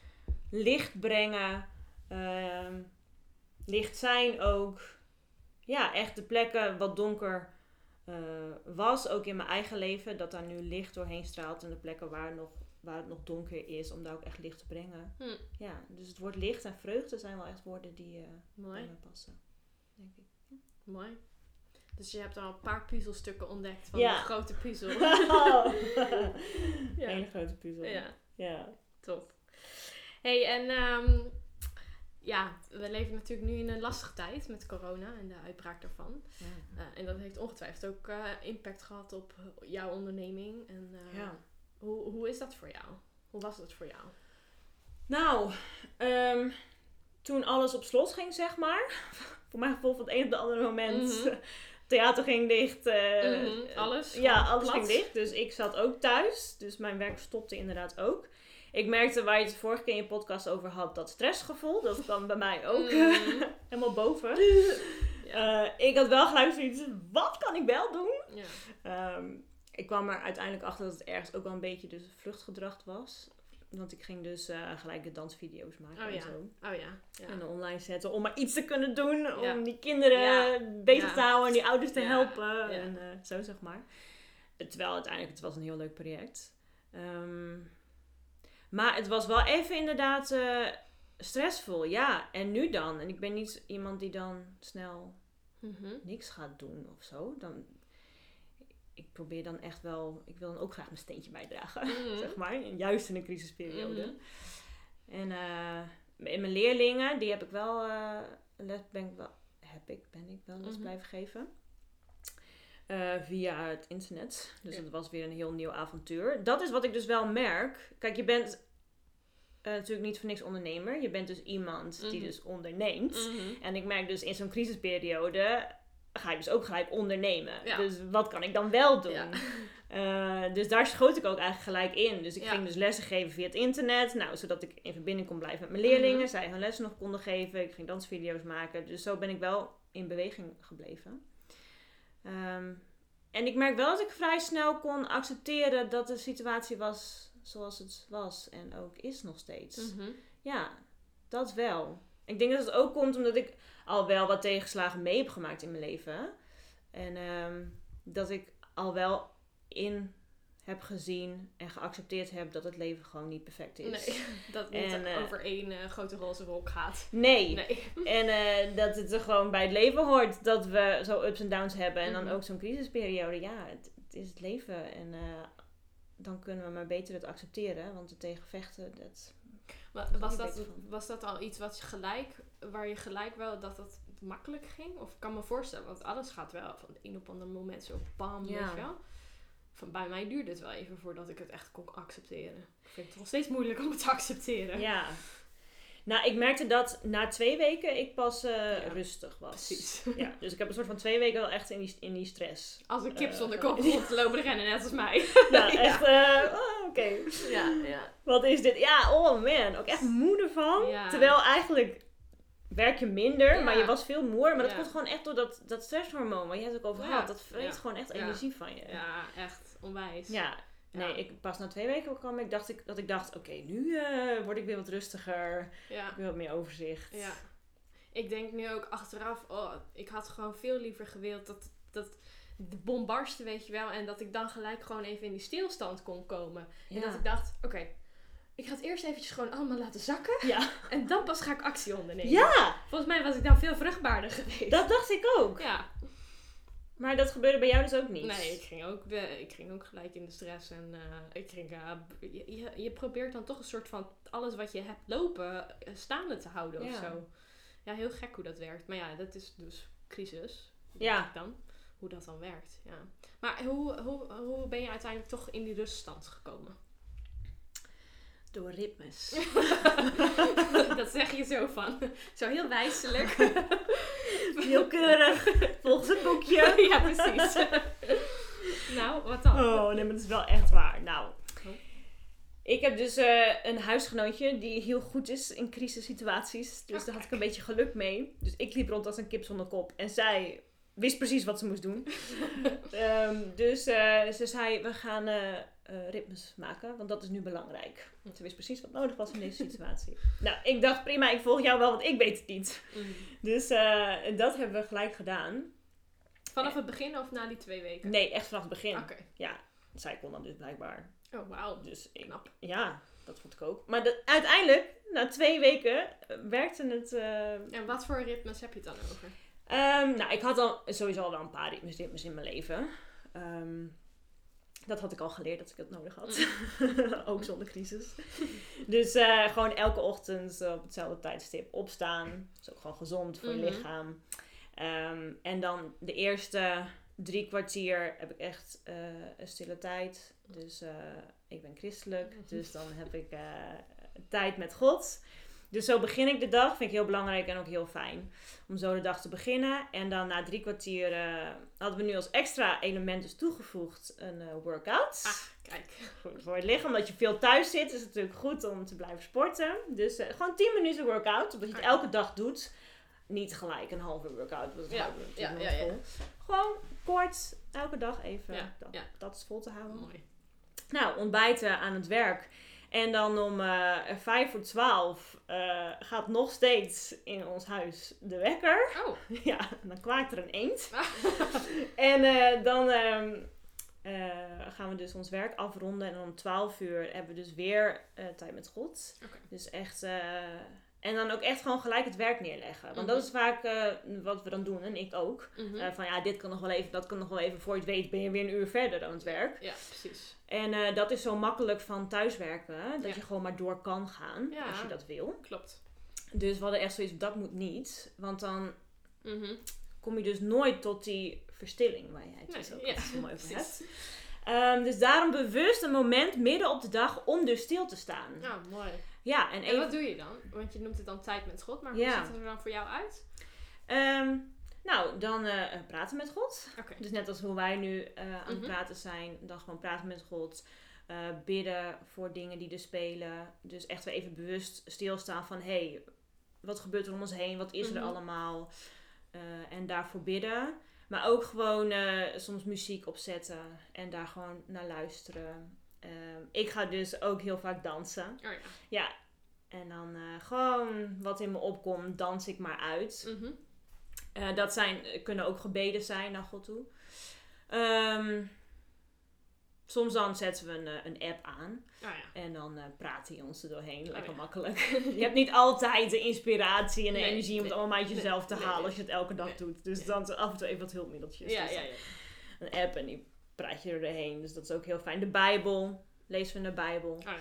licht brengen. ehm, licht zijn ook. Ja, echt de plekken wat donker eh, was, ook in mijn eigen leven, dat daar nu licht doorheen straalt. En de plekken waar, nog, waar het nog donker is, om daar ook echt licht te brengen. Hm. Ja, dus het woord licht en vreugde zijn wel echt woorden die bij Mooi. me passen. Denk ik. Mooi. Dus je hebt al een paar puzzelstukken ontdekt van Ja. de grote puzzel. Ja. Hele grote puzzel. ja. ja. Top. hey, en ehm, ja, we leven natuurlijk nu in een lastige tijd met corona en de uitbraak daarvan. Ja. Eh, en dat heeft ongetwijfeld ook eh, impact gehad op jouw onderneming. En eh, Ja. hoe, hoe is dat voor jou? Hoe was dat voor jou? Nou, ehm, toen alles op slot ging, zeg maar. Voor mijn gevoel van het een op de andere moment. Mhm. Theater ging dicht. eh, Mhm, eh, alles Ja, alles plat. ging dicht. Dus ik zat ook thuis. Dus mijn werk stopte inderdaad ook. Ik merkte waar je het vorige keer in je podcast over had, dat stressgevoel. Dat kwam bij mij ook Mhm. helemaal boven. Ja. Eh, ik had wel gelijk zoiets, wat kan ik wel doen? Ja. Ehm, ik kwam er uiteindelijk achter dat het ergens ook wel een beetje dus vluchtgedrag was. Want ik ging dus eh, gelijk de dansvideo's maken Oh en zo. Oh ja. ja. En online zetten om maar iets te kunnen doen. Om die kinderen bezig te houden en die ouders te helpen. En eh, zo zeg maar. Terwijl uiteindelijk het was een heel leuk project. Ehm, maar het was wel even inderdaad eh, stressvol. Ja, en nu dan? En ik ben niet iemand die dan snel Mhm. niks gaat doen of zo. Dan, ik probeer dan echt wel... Ik wil dan ook graag mijn steentje bijdragen. Mhm. zeg maar. En Juist in een crisisperiode. Mhm. En eh, in mijn leerlingen, die heb ik wel eh, les, ben ik wel, heb ik, ben ik wel les Mhm. blijven geven. Eh, via het internet. Dus Ja. dat was weer een heel nieuw avontuur. Dat is wat ik dus wel merk. Kijk, je bent natuurlijk niet voor niks ondernemer. Je bent dus iemand die dus onderneemt. En ik merk dus in zo'n crisisperiode ga ik dus ook gelijk ondernemen. Ja. Dus wat kan ik dan wel doen? Ja. Eh, dus daar schoot ik ook eigenlijk gelijk in. Dus ik Ja. ging dus lessen geven via het internet. Nou, zodat ik in verbinding kon blijven met mijn leerlingen. Mhm. Zij hun lessen nog konden geven. Ik ging dansvideo's maken. Dus zo ben ik wel in beweging gebleven. Ehm, en ik merk wel dat ik vrij snel kon accepteren dat de situatie was zoals het was en ook is nog steeds. Mhm. Ja, dat wel. Ik denk dat het ook komt omdat ik al wel wat tegenslagen mee heb gemaakt in mijn leven. En ehm, dat ik al wel in heb gezien en geaccepteerd heb dat het leven gewoon niet perfect is. Nee, dat het niet En, eh, over één eh, grote roze wolk gaat. Nee. Nee. En eh, dat het er gewoon bij het leven hoort dat we zo ups en downs hebben. En dan Mhm. ook zo'n crisisperiode. Ja, het, het is het leven. En dan kunnen we maar beter het accepteren. Want het tegenvechten, dat... Maar was dat, was dat al iets wat je gelijk, waar je gelijk wel dat dat makkelijk ging? Of ik kan me voorstellen, want alles gaat wel van het een op ander moment zo bam, Ja. weet je wel. Van bij mij duurde het wel even voordat ik het echt kon accepteren. Ik vind het nog steeds moeilijk om het te accepteren. Ja. Nou, ik merkte dat na twee weken ik pas eh, Ja. rustig was. Precies. Ja, dus ik heb een soort van twee weken wel echt in die, in die stress. Als een kip Eh, zonder kop rond te lopen rennen, net als mij. Nou, Ja. echt, eh, oh, oké. Ja, ja. Wat is dit? Ja, oh man, ook echt moe ervan. Ja. Terwijl eigenlijk werk je minder, Ja. maar je was veel moer. Maar dat komt gewoon echt door dat, dat stresshormoon waar je het ook over had. Dat vreet gewoon echt energie van je. Ja, echt onwijs. Ja. Nee, ik, pas na twee weken kwam ik, dacht ik dat ik dacht, oké, nu eh, word ik weer wat rustiger. Ja. Ik wil wat meer overzicht. Ja. Ik denk nu ook achteraf, oh, ik had gewoon veel liever gewild dat, dat de bom barstte, weet je wel. En dat ik dan gelijk gewoon even in die stilstand kon komen. En Ja. dat ik dacht, oké, ik ga het eerst eventjes gewoon allemaal laten zakken. Ja. En dan pas ga ik actie ondernemen. ja, Volgens mij was ik dan veel vruchtbaarder geweest. dat dacht ik ook. Ja. Maar dat gebeurde bij jou dus ook niet. Nee, ik ging ook, de, ik ging ook gelijk in de stress. En eh, ik ging, b- je, je, je probeert dan toch een soort van alles wat je hebt lopen eh, staande te houden of Ja. zo. Ja, heel gek hoe dat werkt. Maar ja, dat is dus crisis. Ja. Dan. Hoe dat dan werkt, ja. Maar hoe, hoe, hoe ben je uiteindelijk toch in die ruststand gekomen? Door ritmes. dat zeg je zo van. Zo heel wijselijk. Heel keurig. Volgens het boekje. ja, precies. nou, wat dan? Oh, nee, maar dat is wel echt waar. Nou, ik heb dus eh, een huisgenootje die heel goed is in crisissituaties. Dus daar had ik een beetje geluk mee. Dus ik liep rond als een kip zonder kop. En zij wist precies wat ze moest doen. Ehm, dus eh, ze zei, we gaan eh, eh, ritmes maken, want dat is nu belangrijk. Ze wist precies wat nodig was in deze situatie. nou, ik dacht, prima, ik volg jou wel, want ik weet het niet. Mm. Dus eh, dat hebben we gelijk gedaan. Vanaf het begin of na die twee weken? Nee, echt vanaf het begin. Oké. Ja, zij kon dan dus blijkbaar. Oh, wauw. Dus ik, Knap. ja, dat vond ik ook. Maar de- uiteindelijk, na twee weken, eh, werkte het... En wat voor ritmes heb je het dan over? ehm, nou, ik had al sowieso al wel een paar ritmes, ritmes in mijn leven. Ehm, dat had ik al geleerd dat ik dat nodig had. ook zonder crisis. Dus eh, gewoon elke ochtend op hetzelfde tijdstip opstaan. Dat is ook gewoon gezond voor je Mhm. lichaam. Ehm, en dan de eerste drie kwartier heb ik echt eh, een stille tijd. Dus eh, ik ben christelijk. Dus dan heb ik tijd met God. Dus zo begin ik de dag. Vind ik heel belangrijk en ook heel fijn. Om zo de dag te beginnen. En dan na drie kwartier eh, hadden we nu als extra element dus toegevoegd een eh, workout. Ah, kijk. Goed voor het lichaam. Omdat je veel thuis zit is het natuurlijk goed om te blijven sporten. Dus eh, gewoon 10 minuten workout. Omdat je het Ah. elke dag doet. Niet gelijk een halve workout. Dat Ja, ja, natuurlijk ja, vol. Gewoon kort, elke dag even. Ja, dat, ja. dat is vol te houden. Mooi. Nou, ontbijten aan het werk. En dan om eh vijf voor twaalf eh, gaat nog steeds in ons huis de wekker. Oh. Ja, dan kwaakt er een eend. en eh, dan ehm, eh, gaan we dus ons werk afronden. En om 12 uur hebben we dus weer tijd met God. Dus echt. En dan ook echt gewoon gelijk het werk neerleggen. Want Mhm. dat is vaak eh, wat we dan doen. En ik ook. Mhm. Eh, van ja, dit kan nog wel even, dat kan nog wel even. Voor je het weet ben je weer een uur verder aan het werk. ja, precies. En eh, dat is zo makkelijk van thuiswerken. Dat Ja. je gewoon maar door kan gaan. Ja. Als je dat wil. Klopt. Dus we hadden echt zoiets, dat moet niet. Want dan Mhm. kom je dus nooit tot die verstilling waar jij het dus Nee, ook ja, altijd zo mooi over hebt. Ehm, dus daarom bewust een moment midden op de dag om dus stil te staan. Ja, mooi. Ja, en En wat doe je dan? Want je noemt het dan tijd met God, maar hoe ziet het er dan voor jou uit? ehm, nou, dan eh, praten met God. Dus net als hoe wij nu eh, aan het Mhm. praten zijn, dan gewoon praten met God. eh, bidden voor dingen die er spelen. Dus echt weer even bewust stilstaan van... hé, hey, wat gebeurt er om ons heen? Wat is er Mhm. allemaal? En daarvoor bidden. Maar ook gewoon soms muziek opzetten en daar gewoon naar luisteren. Ehm, ik ga dus ook heel vaak dansen. Oh ja. Ja. En dan eh, gewoon wat in me opkomt, dans ik maar uit. Mhm. Eh, dat zijn, kunnen ook gebeden zijn naar God toe. Ehm, soms dan zetten we een, eh, een app aan. Oh ja. En dan eh praat hij ons er doorheen. Oh, Lekker ja. makkelijk. je hebt niet altijd de inspiratie en de Nee, energie om het nee, allemaal uit nee, jezelf te halen als je het elke dag doet. Dus dan af en toe even wat hulpmiddeltjes. Ja, Dus ja. Een app en die praat je er doorheen. Dus dat is ook heel fijn. De Bijbel. Lezen we in de Bijbel. Oh ja.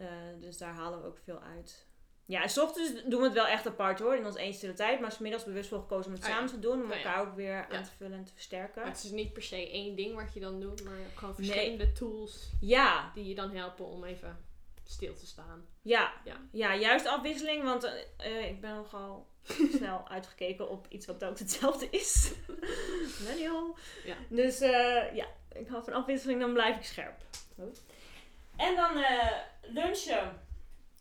Eh, dus daar halen we ook veel uit. Ja, en 's ochtends doen we het wel echt apart hoor, in ons één stille tijd. Maar 's middags bewust voor gekozen om het Oh ja. samen te doen. Om Oh ja. elkaar ook weer Ja. aan te vullen en te versterken. Maar het is niet per se één ding wat je dan doet, maar gewoon verschillende tools Ja, die je dan helpen om even stil te staan. ja, Ja. ja. juist afwisseling. Want eh, ik ben nogal snel uitgekeken op iets wat ook hetzelfde is. Millennial. Ja. Dus eh, ja, ik hou van afwisseling, dan blijf ik scherp. En dan eh, lunchen.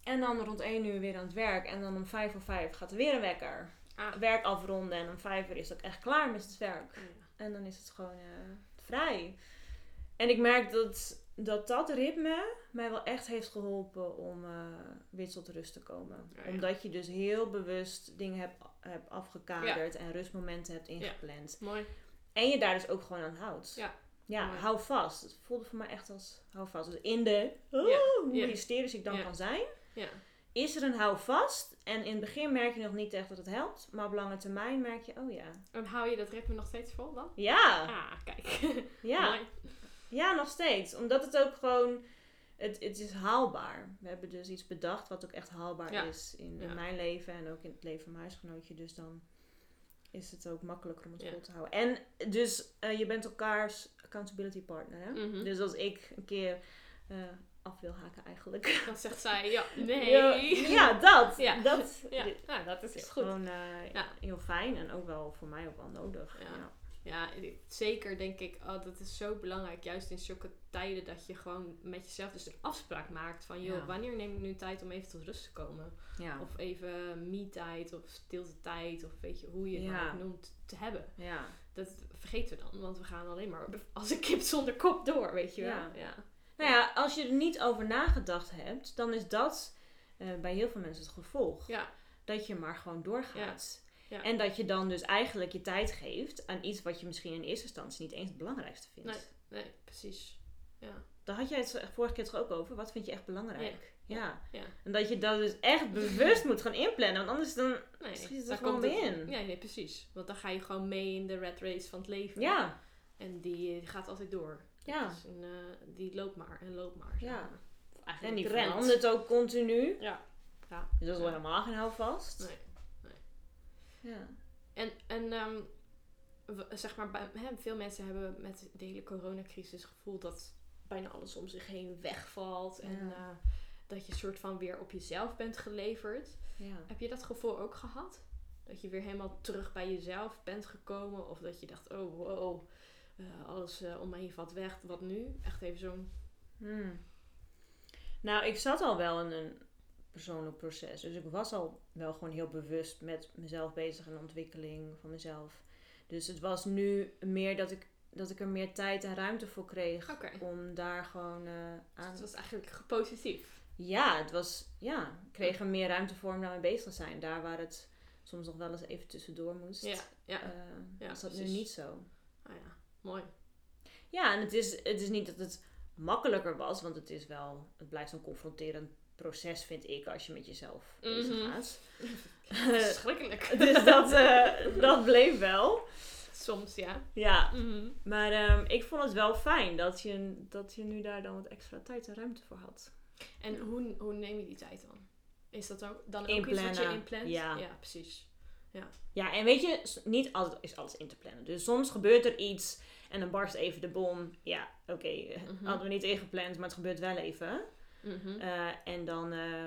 En dan rond 1 uur weer aan het werk. En dan om 5 of 5 gaat er weer een wekker. Ah. Werk afronden. En om 5 uur is het ook echt klaar met het werk. Ja. En dan is het gewoon eh, vrij. En ik merk dat, dat dat ritme mij wel echt heeft geholpen om eh, weer tot rust te komen. Ja, ja. Omdat je dus heel bewust dingen hebt, hebt afgekaderd en rustmomenten hebt ingepland. Mooi. En je daar dus ook gewoon aan houdt. Ja. Ja, Mooi. hou vast. Het voelde voor mij echt als hou vast. Dus in de, oh, hoe hysterisch ik dan kan zijn, Ja. is er een hou vast. En in het begin merk je nog niet echt dat het helpt. Maar op lange termijn merk je, oh ja. En hou je dat ritme nog steeds vol dan? Ja, Ah, kijk. ja. Ja, nog steeds. Omdat het ook gewoon... Het, het is haalbaar. We hebben dus iets bedacht wat ook echt haalbaar Ja. is in, in Ja. mijn leven en ook in het leven van mijn huisgenootje. Dus dan is het ook makkelijker om het vol te houden. En dus eh, je bent elkaars accountability partner. Hè? Mhm. Dus als ik een keer eh, af wil haken eigenlijk. Dan zegt zij, ja, nee. Ja, ja, dat. Ja. Dat Ja, ja, dat is is goed. gewoon eh, Ja. heel fijn en ook wel voor mij ook wel nodig. Ja. Ja. Zeker denk ik, oh, dat is zo belangrijk. Juist in zulke tijden dat je gewoon met jezelf dus een afspraak maakt van, joh, Ja. wanneer neem ik nu tijd om even tot rust te komen? Ja. Of even me-tijd of stilte-tijd of weet je, hoe je het Ja. noemt, te hebben. ja. Dat vergeten we dan, want we gaan alleen maar als een kip zonder kop door, weet je wel. Ja. Nou ja, als je er niet over nagedacht hebt, dan is dat eh, bij heel veel mensen het gevolg. Dat je maar gewoon doorgaat. Ja. En dat je dan dus eigenlijk je tijd geeft aan iets wat je misschien in eerste instantie niet eens het belangrijkste vindt. Nee. Nee, precies. Ja. Daar had jij het vorige keer toch ook over. Wat vind je echt belangrijk? Ja. Ja. En dat je dat dus echt bewust moet gaan inplannen. Want anders dan... Nee, Schiet het er gewoon in. Ja, nee, precies. Want dan ga je gewoon mee in de red race van het leven. Ja. En die gaat altijd door. Ja. Dus een, eh, die loopt maar en loopt maar. Ja. Of En eigenlijk die verandert ook continu. Ja. ja. Dus dat is Ja. helemaal geen houvast. Nee. Ja. En, en ehm, zeg maar, bij, hè, veel mensen hebben met de hele coronacrisis het gevoel dat bijna alles om zich heen wegvalt. En Ja. eh, dat je soort van weer op jezelf bent geleverd. ja. Heb je dat gevoel ook gehad? Dat je weer helemaal terug bij jezelf bent gekomen? Of dat je dacht, oh wow, eh, alles eh, om me heen valt weg. Wat nu? Echt even zo'n... Hmm. Nou, ik zat al wel in een persoonlijk proces. Dus ik was al wel gewoon heel bewust met mezelf bezig en de ontwikkeling van mezelf. Dus het was nu meer dat ik, dat ik er meer tijd en ruimte voor kreeg. Om daar gewoon Dus aan... het was eigenlijk positief. Ja, het was... Ja, ik kreeg er meer ruimte voor om daarmee bezig te zijn. Daar waar het soms nog wel eens even tussendoor moest. Ja, ja. eh, Ja, was dat nu niet zo. Ah ja, mooi. Ja, en het is, het is niet dat het makkelijker was, want het is wel, het blijft zo'n confronterend proces, vind ik, als je met jezelf bezig Mhm. gaat. Verschrikkelijk. dus dat, eh, dat bleef wel. Soms, ja. Ja, Mhm. maar ehm, ik vond het wel fijn dat je, dat je nu daar dan wat extra tijd en ruimte voor had. En hoe, hoe neem je die tijd dan? Is dat ook dan ook iets wat je inplant? ja. Ja, precies. Ja, en weet je, niet altijd is alles in te plannen. Dus soms gebeurt er iets en dan barst even de bom. Ja, oké, eh, Mhm. hadden we niet ingepland, maar het gebeurt wel even. Mhm. Eh, en dan. eh,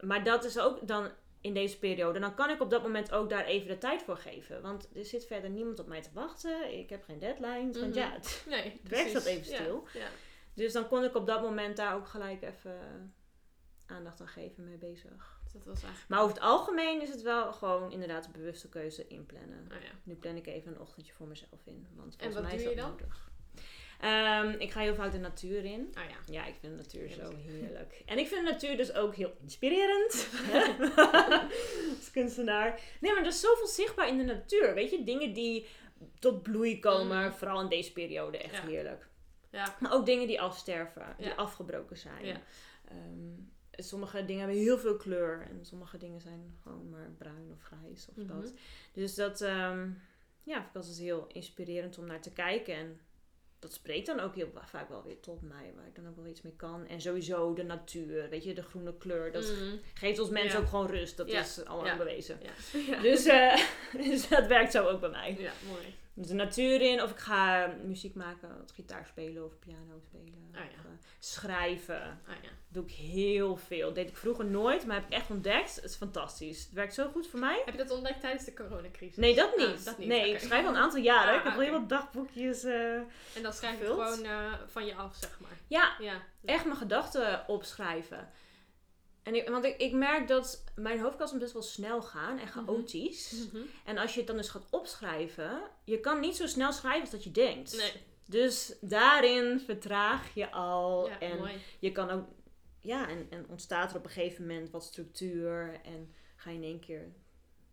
maar dat is ook dan in deze periode. Dan kan ik op dat moment ook daar even de tijd voor geven. Want er zit verder niemand op mij te wachten. Ik heb geen deadline. Want Mhm. ja, het- Nee, werk staat even stil. Ja, dus dan kon ik op dat moment daar ook gelijk even aandacht aan geven, mee bezig. dat was eigenlijk... Maar over het algemeen is het wel gewoon inderdaad een bewuste keuze inplannen. Oh ja. Nu plan ik even een ochtendje voor mezelf in. Want En volgens wat mij is doe je dan? nodig. Ehm, ik ga heel vaak de natuur in. Oh ja. Ja, ik vind de natuur zo Heerlijk. En ik vind de natuur dus ook heel inspirerend. Als kunstenaar. Nee, maar er is zoveel zichtbaar in de natuur. Weet je, dingen die tot bloei komen. Mm. Vooral in deze periode. Echt Ja. heerlijk. Ja. Maar ook dingen die afsterven. Die afgebroken zijn. Ehm, sommige dingen hebben heel veel kleur. En sommige dingen zijn gewoon maar bruin of grijs of Mhm. dat. Dus dat ehm, ja, vind ik altijd heel inspirerend om naar te kijken. En dat spreekt dan ook heel vaak wel weer tot mij, waar ik dan ook wel iets mee kan. En sowieso de natuur, weet je, de groene kleur. Dat Mhm. geeft ons mensen Ja. ook gewoon rust. Dat Ja. is al Ja. lang bewezen. Dus, eh, dus dat werkt zo ook bij mij. ja, mooi. Dus de natuur in, of ik ga muziek maken, gitaar spelen of piano spelen. Ah, ja. Of, eh, schrijven. Ah ja. Doe ik heel veel. Dat deed ik vroeger nooit, maar heb ik echt ontdekt. Het is fantastisch. Het werkt zo goed voor mij. Heb je dat ontdekt tijdens de coronacrisis? Nee, dat Ah, niet. dat niet, Nee, ik schrijf al een aantal jaren. Ah, ik heb oké. heel wat dagboekjes. eh. En dan schrijf je gewoon eh, van je af, zeg maar. Ja, Ja. echt mijn gedachten opschrijven. En ik, want ik, ik merk dat mijn hoofd kan soms best wel snel gaan en chaotisch. Mhm. En als je het dan dus gaat opschrijven, je kan niet zo snel schrijven als dat je denkt. Nee. Dus daarin vertraag je al. Ja, en mooi. je kan ook, ja, en, en ontstaat er op een gegeven moment wat structuur. En ga je in één keer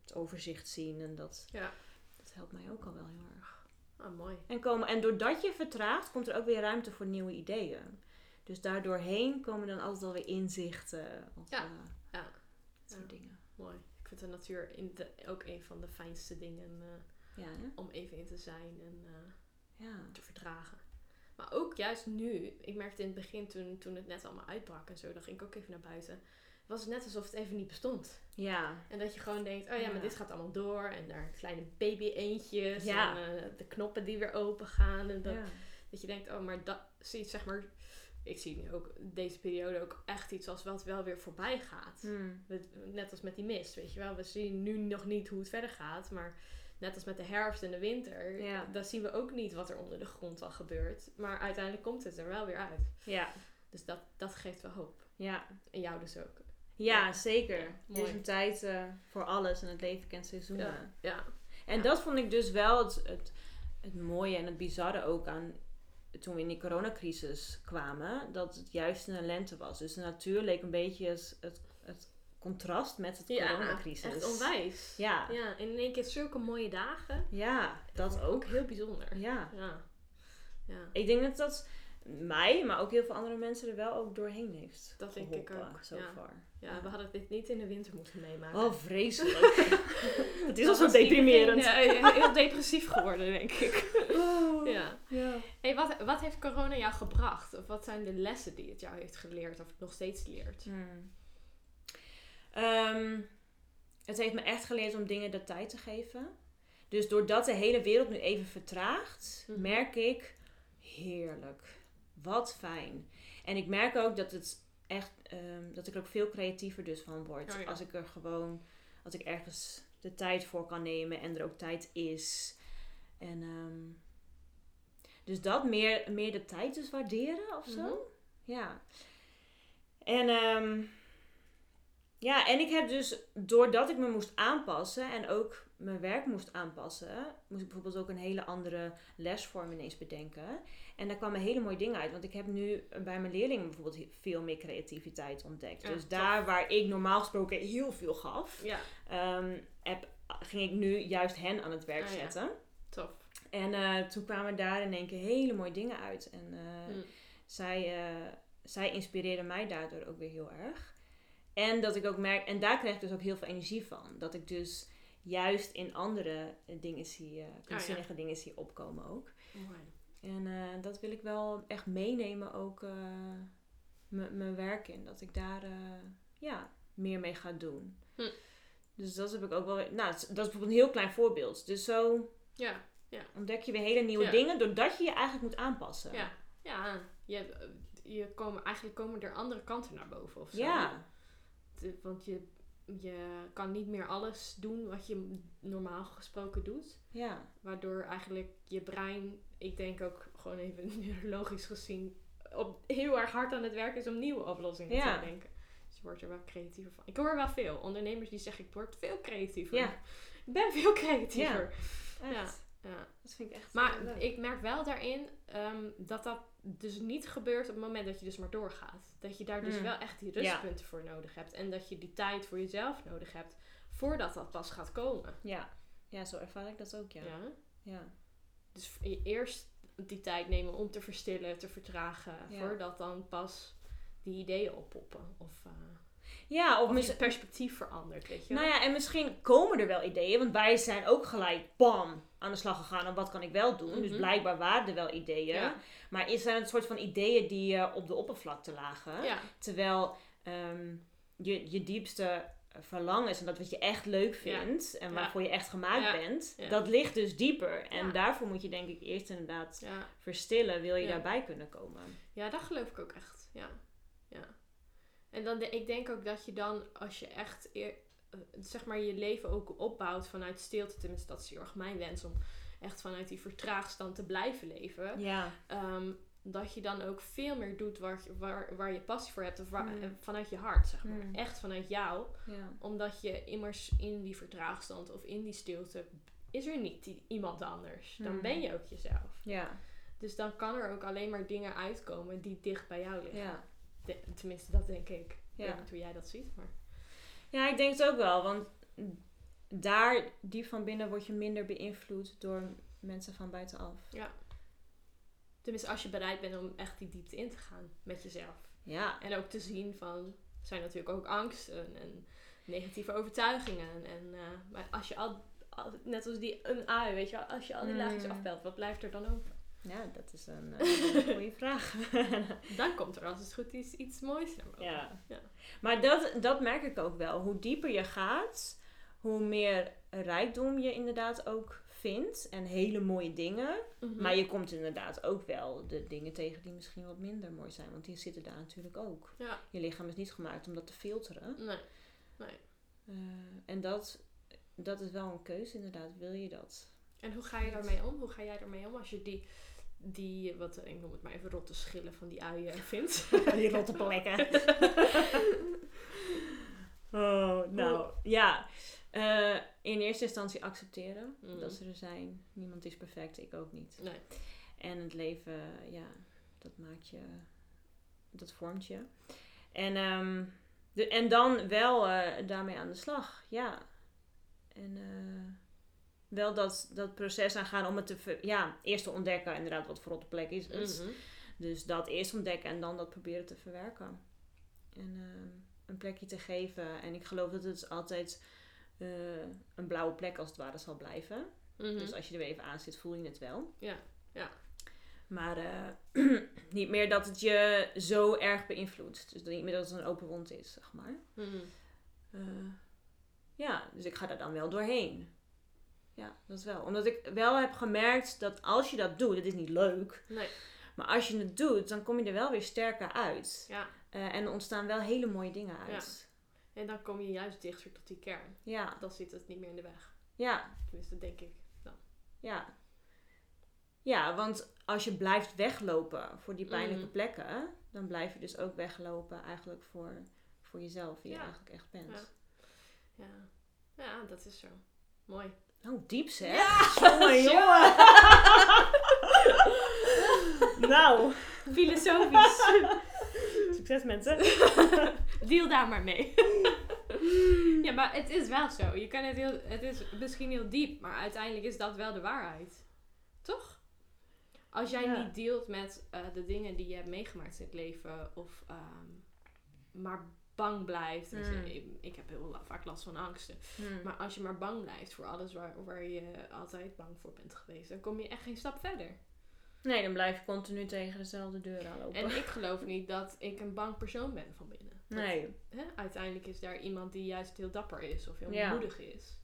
het overzicht zien. En dat, Ja. dat helpt mij ook al wel heel erg. Ah, mooi. En, komen, en doordat je vertraagt, komt er ook weer ruimte voor nieuwe ideeën. Dus daardoorheen komen dan altijd wel weer inzichten. Of, Ja. eh, Ja. dat soort Ja. dingen. Mooi. Ik vind de natuur in de, ook een van de fijnste dingen eh, Ja, om even in te zijn en Ja. te verdragen. Maar ook juist nu, ik merkte in het begin toen, toen het net allemaal uitbrak en zo, dan ging ik ook even naar buiten. Was het net alsof het even niet bestond. Ja. En dat je gewoon denkt, oh ja, maar dit gaat allemaal door. En daar kleine baby eentjes. Ja. En de knoppen die weer open gaan. En dat, dat je denkt, oh, maar dat zeg maar. Ik zie nu ook deze periode ook echt iets als wat wel weer voorbij gaat. Hmm. Net als met die mist, weet je wel. We zien nu nog niet hoe het verder gaat. Maar net als met de herfst en de winter. Ja. Dan zien we ook niet wat er onder de grond al gebeurt. Maar uiteindelijk komt het er wel weer uit. Ja. Dus dat, dat geeft wel hoop. Ja. En jou dus ook. Ja, Ja. zeker. Ja, er is een tijd eh, voor alles en het leven kent seizoenen. Ja. En dat vond ik dus wel het, het, het mooie en het bizarre ook aan toen we in die coronacrisis kwamen, dat het juist een lente was. Dus de natuur leek een beetje het, het, contrast met het Ja, coronacrisis. echt onwijs. Ja. Ja, en in één keer zulke mooie dagen. Ja, dat ook. heel bijzonder. Ja. Ja. ja. Ik denk dat dat mij, maar ook heel veel andere mensen er wel ook doorheen heeft Dat denk ik ook, So ja. far. Ja, we hadden dit niet in de winter moeten meemaken. Oh, vreselijk. het is al zo deprimerend. iedereen, heel depressief geworden, denk ik. Oh. Ja. ja. Hey, wat, wat heeft corona jou gebracht? Of wat zijn de lessen die het jou heeft geleerd of nog steeds leert? Hmm. Ehm, het heeft me echt geleerd om dingen de tijd te geven. Dus doordat de hele wereld nu even vertraagt, Mhm. merk ik heerlijk. Wat fijn. En ik merk ook dat het echt ehm, dat ik er ook veel creatiever dus van word. Oh ja. Als ik er gewoon, als ik ergens de tijd voor kan nemen en er ook tijd is. En ehm, dus dat meer, meer de tijd dus waarderen of zo. Mhm. Ja. En ehm, ja, en ik heb dus, doordat ik me moest aanpassen en ook mijn werk moest aanpassen, moest ik bijvoorbeeld ook een hele andere lesvorm ineens bedenken. En daar kwamen hele mooie dingen uit. Want ik heb nu bij mijn leerlingen bijvoorbeeld veel meer creativiteit ontdekt. Ja, dus tof. daar waar ik normaal gesproken heel veel gaf, Ja, ehm, heb, ging ik nu juist hen aan het werk Ah, ja. zetten. tof. En eh, toen kwamen daar in één keer hele mooie dingen uit. En eh, Hm. zij, eh, zij inspireerde mij daardoor ook weer heel erg. En dat ik ook merk, en daar krijg ik dus ook heel veel energie van. Dat ik dus juist in andere eh, dingen zie, eh kunstzinnige dingen zie opkomen ook. Mooi. En eh, dat wil ik wel echt meenemen ook mijn werk in. Dat ik daar ja, meer mee ga doen. Hm. Dus dat heb ik ook wel. Nou, dat is bijvoorbeeld een heel klein voorbeeld. Dus zo Ja, ontdek je weer hele nieuwe Ja. dingen doordat je je eigenlijk moet aanpassen. ja. Ja, je, je komen, eigenlijk komen er andere kanten naar boven of zo. Ja. De- Want je, je kan niet meer alles doen wat je normaal gesproken doet. Ja. Waardoor eigenlijk je brein, ik denk ook gewoon even neurologisch gezien, op, heel erg hard aan het werk is om nieuwe oplossingen Ja. te denken. Dus je wordt er wel creatiever van. Ik hoor wel veel ondernemers die zeggen, ik word veel creatiever. Ja. Ik ben veel creatiever. Echt. Ja. ja. Dat vind ik echt Maar leuk. ik merk wel daarin ehm, dat dat dus niet gebeurt op het moment dat je dus maar doorgaat. Dat je daar dus Mm. wel echt die Ja. rustpunten voor nodig hebt. En dat je die tijd voor jezelf nodig hebt voordat dat pas gaat komen. Ja. ja, zo ervaar ik dat ook, ja. Ja. ja. Dus e- eerst die tijd nemen om te verstillen, te vertragen. Ja. Voordat dan pas die ideeën oppoppen. Of, eh Ja, of of mis- perspectief verandert, weet je Nou ja, en misschien komen er wel ideeën, want wij zijn ook gelijk bam aan de slag gegaan en wat kan ik wel doen. Dus Mhm. blijkbaar waren er wel ideeën. Ja. Maar is zijn het soort van ideeën die eh, op de oppervlakte lagen. Ja. Terwijl ehm, je, je diepste verlangens en dat wat je echt leuk Ja. vindt en waarvoor je echt gemaakt bent, dat ligt dus dieper. En daarvoor moet je denk ik eerst inderdaad verstillen, wil je daarbij kunnen komen. Ja, dat geloof ik ook echt. Ja. ja. En dan de, ik denk ook dat je dan, als je echt eer, zeg maar je leven ook opbouwt vanuit stilte, tenminste dat is heel erg mijn wens om echt vanuit die vertraagstand te blijven leven, Ja, ehm, dat je dan ook veel meer doet waar, je- waar, waar je passie voor hebt, of waar- Mm. eh, vanuit je hart, zeg maar. Mm. Echt vanuit jou, ja. omdat je immers in die vertraagstand of in die stilte is er niet die, iemand anders. Dan Mm. ben je ook jezelf. ja, Dus dan kan er ook alleen maar dingen uitkomen die dicht bij jou liggen. ja. De- tenminste, dat denk ik. Ik Ja. weet niet hoe jij dat ziet, maar... Ja, ik denk het ook wel. Want daar, diep van binnen, word je minder beïnvloed door mensen van buitenaf. Tenminste, als je bereid bent om echt die diepte in te gaan met jezelf. Ja, En ook te zien van... Er zijn natuurlijk ook angsten en negatieve overtuigingen. En, eh, maar als je al, al- Net als die een ui, weet je wel. Als je al die Mm. laagjes afbelt, wat blijft er dan over? Ja dat is een eh, goede vraag. Dan komt er als het goed is iets moois naar boven. ja. Ja. Maar dat, dat merk ik ook wel. Hoe dieper je gaat, hoe meer rijkdom je inderdaad ook vindt. En hele mooie dingen. Mhm. Maar je komt inderdaad ook wel de dingen tegen die misschien wat minder mooi zijn. Want die zitten daar natuurlijk ook. Ja, Je lichaam is niet gemaakt om dat te filteren. nee. Eh, en dat, dat is wel een keuze inderdaad. Wil je dat? En hoe ga je daarmee om? Hoe ga jij daarmee om als je die... Die, wat, ik noem het maar even rotte schillen van die uien vindt. Die rotte plekken. oh, nou, ja. Eh, in eerste instantie accepteren Mm. dat ze er zijn. Niemand is perfect, ik ook niet. Nee. En het leven, ja, dat maakt je, dat vormt je. En, ehm, de, en dan wel eh, daarmee aan de slag, ja. En eh, wel dat, dat proces aangaan om het te, ver- ja, eerst te ontdekken inderdaad wat voor rotte plek is het. Mhm. Dus dat eerst ontdekken en dan dat proberen te verwerken. En ehm, een plekje te geven. En ik geloof dat het altijd eh, een blauwe plek als het ware zal blijven. Mhm. Dus als je er weer even aan zit, voel je het wel. Ja, ja. Maar eh, niet meer dat het je zo erg beïnvloedt. Dus niet meer dat het een open wond is, zeg maar. Mhm. Eh, ja, dus ik ga daar dan wel doorheen. Ja, dat wel. Omdat ik wel heb gemerkt dat als je dat doet, het is niet leuk. Nee. Maar als je het doet, dan kom je er wel weer sterker uit. Ja. Eh, en er ontstaan wel hele mooie dingen uit. En dan kom je juist dichter tot die kern. Ja, Dan zit het niet meer in de weg. ja, Tenminste, dat denk ik. ja. Ja, want als je blijft weglopen voor die pijnlijke Mm. plekken, dan blijf je dus ook weglopen eigenlijk voor, voor jezelf, wie Ja. je eigenlijk echt bent. Ja. Ja. ja, dat is zo. Mooi. Oh, diep zeg. Ja! Jongen, jongen. nou, Filosofisch. succes mensen. Deal daar maar mee. ja, maar het is wel zo. Je kan het, heel, het is misschien heel diep, maar uiteindelijk is dat wel de waarheid. Toch? Als jij Ja. niet dealt met eh, de dingen die je hebt meegemaakt in het leven, of ehm, maar bang blijft. Dus, Mm. ik, ik heb heel la- vaak last van angsten. Hmm. Maar als je maar bang blijft voor alles waar, waar je altijd bang voor bent geweest, dan kom je echt geen stap verder. Nee, dan blijf je continu tegen dezelfde deur aanlopen. En ik geloof niet dat ik een bang persoon ben van binnen. Dat- nee. hè, uiteindelijk is daar iemand die juist heel dapper is of heel Ja. moedig is.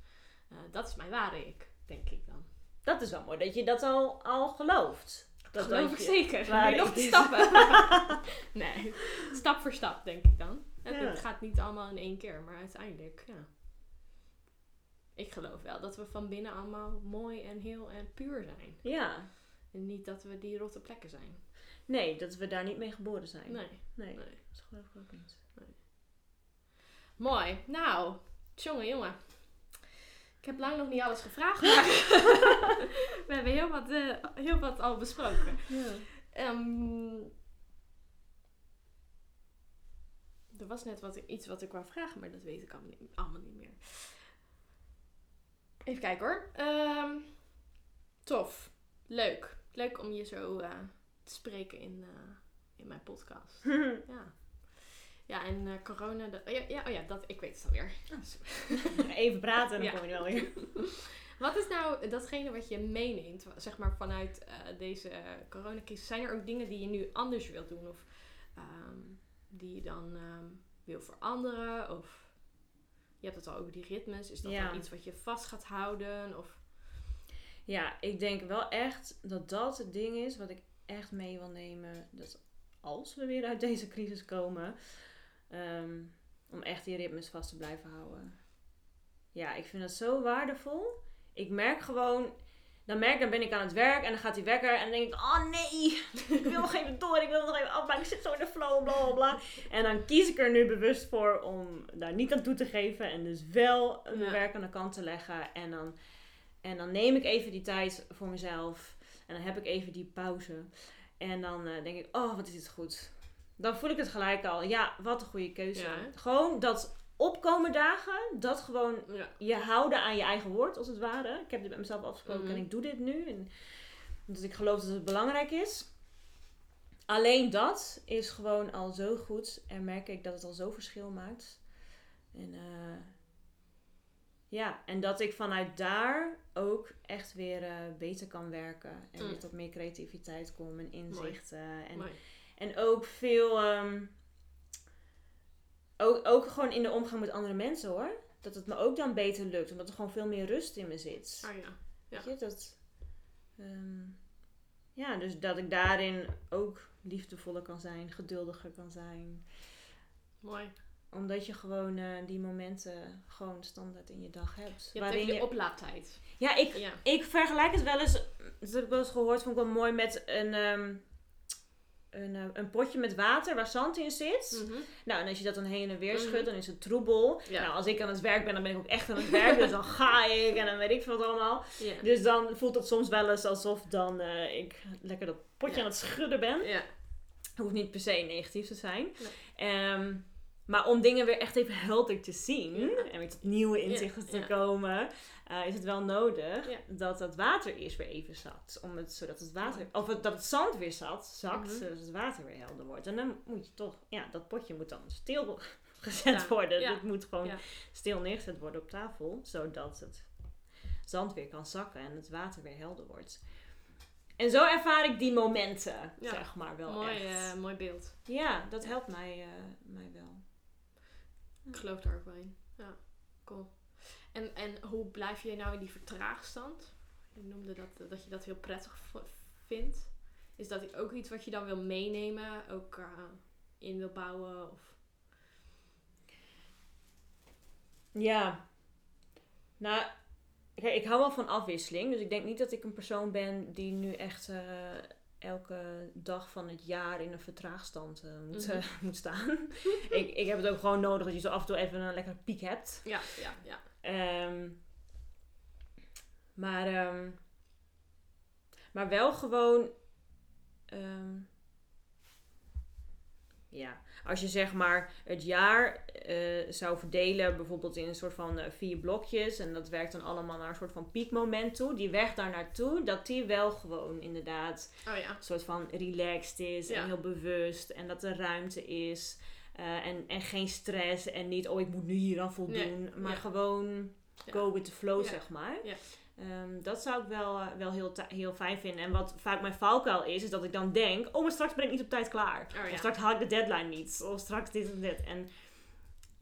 Eh, dat is mijn ware ik, denk ik dan. Dat is wel mooi dat je dat al, al gelooft. Dat geloof ik zeker. Maar nog stappen. nee, stap voor stap denk ik dan. Het, Ja. het gaat niet allemaal in één keer, maar uiteindelijk, ja. Ik geloof wel dat we van binnen allemaal mooi en heel en puur zijn. Ja. En niet dat we die rotte plekken zijn. Nee, dat we daar niet mee geboren zijn. Nee, Nee, nee. dat geloof ik ook niet. Mooi. Nou, jongen, jongen. Ik heb lang nog niet alles gevraagd, maar we hebben heel wat, eh, heel wat al besproken. Ja. Ehm, er was net wat, iets wat ik wou vragen, maar dat weet ik allemaal niet, allemaal niet meer. Even kijken hoor. Ehm, tof. Leuk. Leuk om je zo eh, te spreken in, eh, in mijn podcast. Ja. Ja, en eh, corona... dat- oh ja, ja, oh ja, dat, ik weet het alweer. Even praten en dan Ja. kom je wel weer. Wat is nou datgene wat je meeneemt, zeg maar vanuit deze coronacrisis? Zijn er ook dingen die je nu anders wilt doen of ehm, die je dan ehm, wil veranderen? Of je hebt het al over die ritmes. Is dat Ja. dan iets wat je vast gaat houden? Of Ja, ik denk wel echt dat dat het ding is wat ik echt mee wil nemen. Dat als we weer uit deze crisis komen, ehm, om echt die ritmes vast te blijven houden. Ja, ik vind dat zo waardevol. Ik merk gewoon, dan merk ik, dan ben ik aan het werk en dan gaat die wekker en dan denk ik, oh nee, ik wil nog even door, ik wil nog even afmaken, ik zit zo in de flow, bla bla bla. En dan kies ik er nu bewust voor om daar niet aan toe te geven en dus wel mijn Ja. werk aan de kant te leggen. En dan, en dan neem ik even die tijd voor mezelf en dan heb ik even die pauze. En dan eh, denk ik, oh wat is dit goed. Dan voel ik het gelijk al, ja, wat een goede keuze. Ja? Gewoon dat opkomen dagen, dat gewoon ja. je houden aan je eigen woord, als het ware. Ik heb dit met mezelf afgesproken Mhm. en ik doe dit nu. En, omdat ik geloof dat het belangrijk is. Alleen dat is gewoon al zo goed. En merk ik dat het al zo verschil maakt. En eh, ja, en dat ik vanuit daar ook echt weer eh, beter kan werken. En Mm. weer tot meer creativiteit kom en inzichten. En Mooi. en ook veel. ehm, ook, ook gewoon in de omgang met andere mensen hoor. Dat het me ook dan beter lukt. Omdat er gewoon veel meer rust in me zit. Ah ja. ja. Weet je, dat. ehm, ja, dus dat ik daarin ook liefdevoller kan zijn, geduldiger kan zijn. Mooi. Omdat je gewoon eh, die momenten gewoon standaard in je dag hebt. Je hebt even je oplaadtijd. Ja, ik, Ja. ik vergelijk het wel eens, dat heb ik wel eens gehoord, vond ik wel mooi met een, ehm, een, eh, een potje met water waar zand in zit. Mhm. Nou, en als je dat dan heen en weer Mhm. schudt, dan is het troebel. Ja. Nou, als ik aan het werk ben, dan ben ik ook echt aan het werk. dus dan ga ik en dan weet ik veel wat allemaal. Dus dan voelt het soms wel eens alsof dan eh, ik lekker dat potje Ja. aan het schudden ben. Ja. Hoeft niet per se negatief te zijn. Nee. Ehm, maar om dingen weer echt even helder te zien en tot nieuwe inzichten te komen, eh, is het wel nodig Ja. dat dat water eerst weer even zat. Om het, zodat het water, of het- dat het zand weer zat, zakt, Mhm. zodat het water weer helder wordt. En dan moet je toch, ja, dat potje moet dan stil gezet Ja. worden. Ja. Het moet gewoon stil neergezet worden op tafel, zodat het zand weer kan zakken en het water weer helder wordt. En zo ervaar ik die momenten, zeg maar, wel Mooi, echt. eh, mooi beeld. Ja, dat helpt mij, eh, mij wel. Ik geloof daar ook wel in. Ja, cool. En, en hoe blijf je nou in die vertraagstand? Je noemde dat, dat je dat heel prettig vindt. Is dat ook iets wat je dan wil meenemen? Ook eh, in wil bouwen? Of... Ja. Nou, kijk, ik hou wel van afwisseling. Dus ik denk niet dat ik een persoon ben die nu echt eh, elke dag van het jaar in een vertraagstand eh, moet, Mhm. eh, moet staan. ik, ik heb het ook gewoon nodig dat je zo af en toe even een lekkere piek hebt. Ja, ja, ja. Ehm, maar, ehm, maar wel gewoon. ehm, ja, als je zeg maar het jaar eh, zou verdelen, bijvoorbeeld in een soort van eh, vier blokjes, en dat werkt dan allemaal naar een soort van piekmoment toe, die weg daar naartoe, dat die wel gewoon inderdaad Oh ja. een soort van relaxed is Ja. en heel bewust en dat er ruimte is eh, en, en geen stress en niet, oh ik moet nu hier aan voldoen, maar Ja. gewoon go with the flow, zeg maar. Ehm, dat zou ik wel, eh, wel heel, heel fijn vinden. En wat vaak mijn valkuil is, is dat ik dan denk, oh maar straks ben ik niet op tijd klaar. Oh ja. Of straks haal ik de deadline niet. Of straks dit en dit. En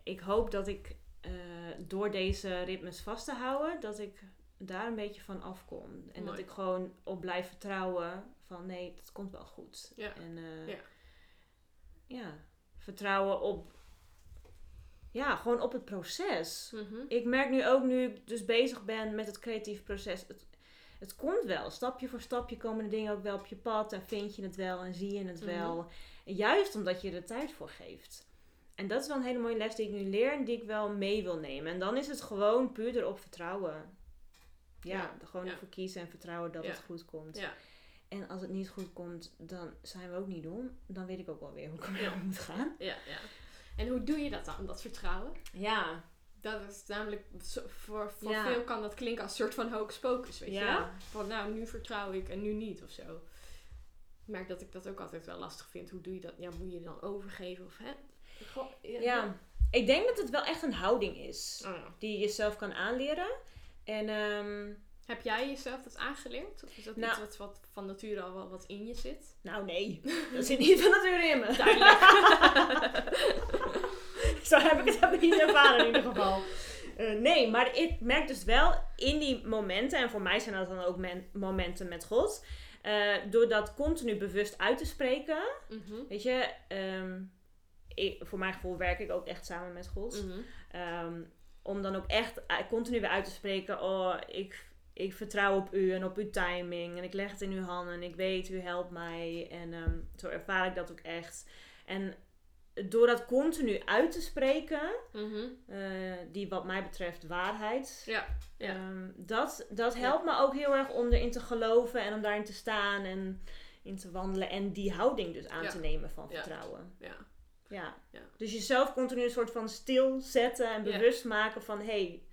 ik hoop dat ik eh, door deze ritmes vast te houden, dat ik daar een beetje van afkom. En dat ik gewoon op blijf vertrouwen van nee, het komt wel goed. Ja. En eh, Ja. ja, vertrouwen op, ja, gewoon op het proces. Mhm. Ik merk nu ook, nu ik dus bezig ben met het creatief proces, het, het komt wel. Stapje voor stapje komen de dingen ook wel op je pad en vind je het wel en zie je het Mhm. wel. Juist omdat je er tijd voor geeft. En dat is wel een hele mooie les die ik nu leer en die ik wel mee wil nemen. En dan is het gewoon puur erop vertrouwen. Ja, Ja, er gewoon ja. ervoor kiezen en vertrouwen dat Ja. het goed komt. Ja. En als het niet goed komt, dan zijn we ook niet dom. Dan weet ik ook wel weer hoe ik ermee om moet gaan. Ja, ja. En hoe doe je dat dan, dat vertrouwen? Ja, Dat is namelijk, voor, voor Ja. veel kan dat klinken als een soort van hocus pocus, weet je wel? ja. Van nou, nu vertrouw ik en nu niet of zo. Ik merk dat ik dat ook altijd wel lastig vind. Hoe doe je dat? Ja, moet je je dan overgeven of hè? Goh, ja. Ik denk dat het wel echt een houding is. Oh. Die je jezelf kan aanleren. En ehm, Heb jij jezelf dat aangeleerd? Of is dat Nou. iets wat, wat van nature al wel wat in je zit? nou nee, dat zit niet van nature in me. Duidelijk. Zo heb ik het ik niet ervaren in ieder geval. Eh, nee, maar ik merk dus wel in die momenten, en voor mij zijn dat dan ook men- momenten met God, eh, door dat continu bewust uit te spreken, Mhm. weet je, ehm, ik, voor mijn gevoel werk ik ook echt samen met God. Mhm. Ehm, om dan ook echt eh, continu weer uit te spreken, oh, ik, ik vertrouw op u en op uw timing en ik leg het in uw handen en ik weet, u helpt mij en ehm, zo ervaar ik dat ook echt. En door dat continu uit te spreken, Mhm. eh, die wat mij betreft waarheid. Ja, ja. Ehm, dat, dat helpt me ook heel erg om erin te geloven en om daarin te staan en in te wandelen. En die houding dus aan te nemen van vertrouwen. ja. Ja. Ja. Dus jezelf continu een soort van stilzetten en bewust maken van... hé, hey,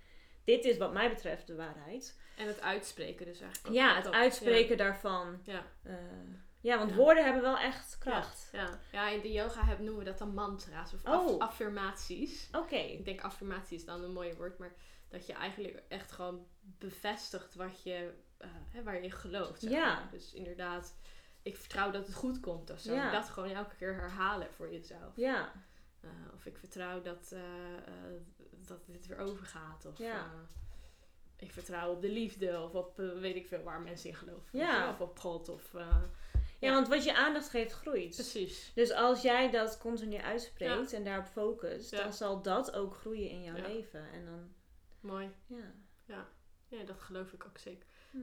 dit is wat mij betreft de waarheid. En het uitspreken dus eigenlijk. ook. Ja, het uitspreken daarvan. Ja. eh, ja, want Ja. woorden hebben wel echt kracht. Ja, ja. ja, in de yoga noemen we dat dan mantra's of Oh. af- affirmaties. Oké. Ik denk affirmatie is dan een mooie woord, maar dat je eigenlijk echt gewoon bevestigt wat je, eh, hè, waar je in gelooft. zeg Ja. Dus inderdaad, ik vertrouw dat het goed komt of zo. Ja. Dat gewoon elke keer herhalen voor jezelf. Ja. Eh, of ik vertrouw dat, dat dit weer overgaat. Of Ja. Ik vertrouw op de liefde of op eh, weet ik veel waar mensen in geloven. Ja. Of op God. Of, eh, Ja, Ja. want wat je aandacht geeft, groeit. precies. Dus als jij dat continu uitspreekt en daarop focust, Ja. dan zal dat ook groeien in jouw Ja. leven. En dan, Mooi. ja. Ja, dat geloof ik ook zeker. Hm.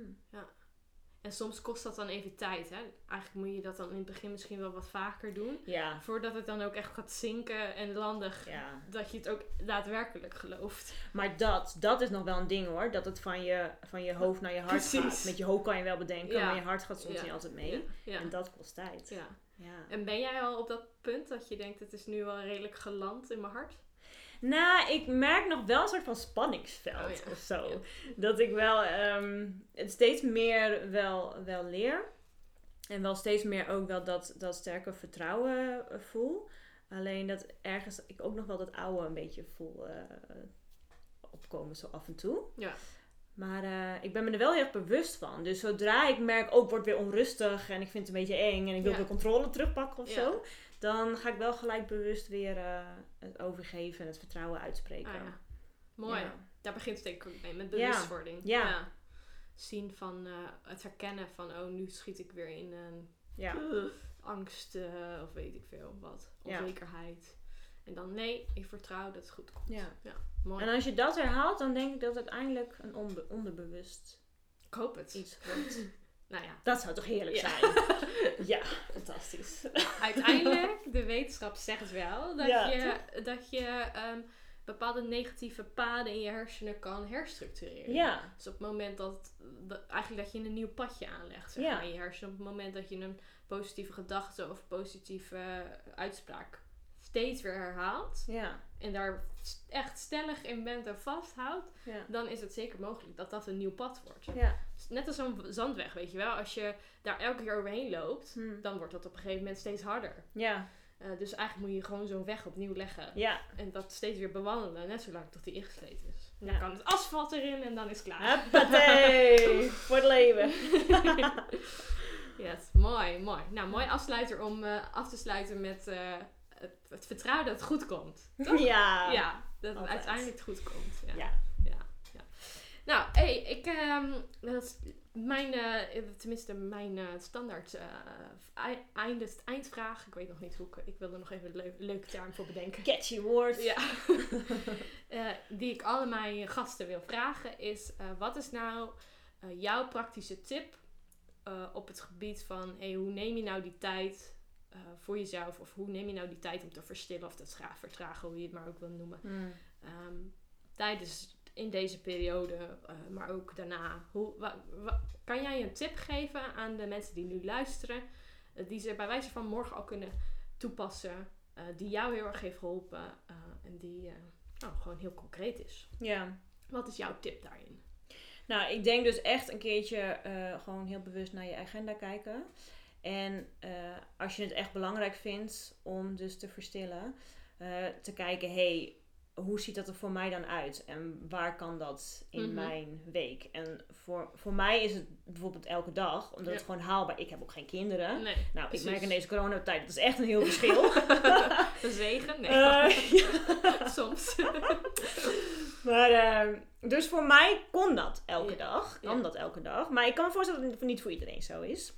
En soms kost dat dan even tijd. Hè? Eigenlijk moet je dat dan in het begin misschien wel wat vaker doen. Ja. Voordat het dan ook echt gaat zinken en landig. ja. Dat je het ook daadwerkelijk gelooft. Maar dat, dat is nog wel een ding hoor. Dat het van je, van je hoofd naar je hart Precies. gaat. Met je hoofd kan je wel bedenken, Ja. maar je hart gaat soms niet altijd mee. En dat kost tijd. ja. Ja. En ben jij al op dat punt dat je denkt, het is nu wel redelijk geland in mijn hart? Nou, ik merk nog wel een soort van spanningsveld Oh ja. of zo. Ja. Dat ik wel ehm, het steeds meer wel, wel leer. En wel steeds meer ook wel dat, dat sterke vertrouwen eh, voel. Alleen dat ergens ik ook nog wel dat oude een beetje voel eh, opkomen zo af en toe. Ja. Maar eh, ik ben me er wel heel erg bewust van. Dus zodra ik merk, ook wordt weer onrustig en ik vind het een beetje eng en ik wil Ja. de controle terugpakken of Ja. zo. Dan ga ik wel gelijk bewust weer eh, het overgeven en het vertrouwen uitspreken. Ah, ja. Mooi. Ja. Daar begint het denk ik ook mee, met Ja. bewustwording. Ja. Zien van, eh, het herkennen van, oh nu schiet ik weer in een Ja. angst eh, of weet ik veel wat. Ja. Onzekerheid. En dan nee, ik vertrouw dat het goed komt. Ja. Mooi. En als je dat herhaalt, dan denk ik dat het uiteindelijk een onderbewust ik hoop het. iets wordt. Nou ja, Dat zou toch heerlijk Ja. zijn? ja, fantastisch. uiteindelijk, de wetenschap zegt wel dat Ja, je, dat je ehm, bepaalde negatieve paden in je hersenen kan herstructureren. Ja, Dus op het moment dat, dat eigenlijk dat je een nieuw padje aanlegt zeg maar, in je hersenen. Op het moment dat je een positieve gedachte of positieve eh, uitspraak steeds weer herhaalt. ja, En daar echt stellig in bent en vasthoudt. ja. Dan is het zeker mogelijk dat dat een nieuw pad wordt. Ja. Net als zo'n zandweg, weet je wel. Als je daar elke keer overheen loopt. Hm. Dan wordt dat op een gegeven moment steeds harder. Ja, Eh, dus eigenlijk moet je gewoon zo'n weg opnieuw leggen. ja. En dat steeds weer bewandelen. Net zolang tot die ingesleten is. En Ja. Dan kan het asfalt erin en dan is het klaar. Huppatee! Voor het leven. Yes, mooi, mooi. Nou, mooi afsluiter om eh, af te sluiten met eh, het, vertrouwen dat het goed komt. Toch? Ja. Ja, dat het altijd. uiteindelijk goed komt. Ja. Ja. ja, ja. Nou, hey, ik, ehm, dat is mijn, eh, tenminste mijn eh, standaard einde, eindvraag. Ik weet nog niet hoe ik, ik wil er nog even een leu- leuke term voor bedenken. Catchy woord. Ja. Die ik alle mijn gasten wil vragen is: wat is nou jouw praktische tip op het gebied van hey, hoe neem je nou die tijd eh, voor jezelf? Of hoe neem je nou die tijd om te verstillen of te tra- vertragen, hoe je het maar ook wil noemen? Hmm. Ehm, tijdens in deze periode, eh, maar ook daarna. Hoe, wa- wa- kan jij een tip geven aan de mensen die nu luisteren, eh, die ze bij wijze van morgen al kunnen toepassen, die jou heel erg heeft geholpen eh, en die nou, gewoon heel concreet is? Ja. Wat is jouw tip daarin? Nou, ik denk dus echt een keertje gewoon heel bewust naar je agenda kijken. En eh, als je het echt belangrijk vindt om dus te verstillen, eh, te kijken, hey, hoe ziet dat er voor mij dan uit? En waar kan dat in Mhm. mijn week? En voor, voor mij is het bijvoorbeeld elke dag, omdat het gewoon haalbaar Ik heb ook geen kinderen. Nee, Nou, precies. ik merk in deze coronatijd, dat is echt een heel verschil. een zegen? Nee, Eh, soms. Maar, ehm, dus voor mij kon dat elke Ja. dag. Kan Ja. dat elke dag. Maar ik kan me voorstellen dat het niet voor iedereen zo is.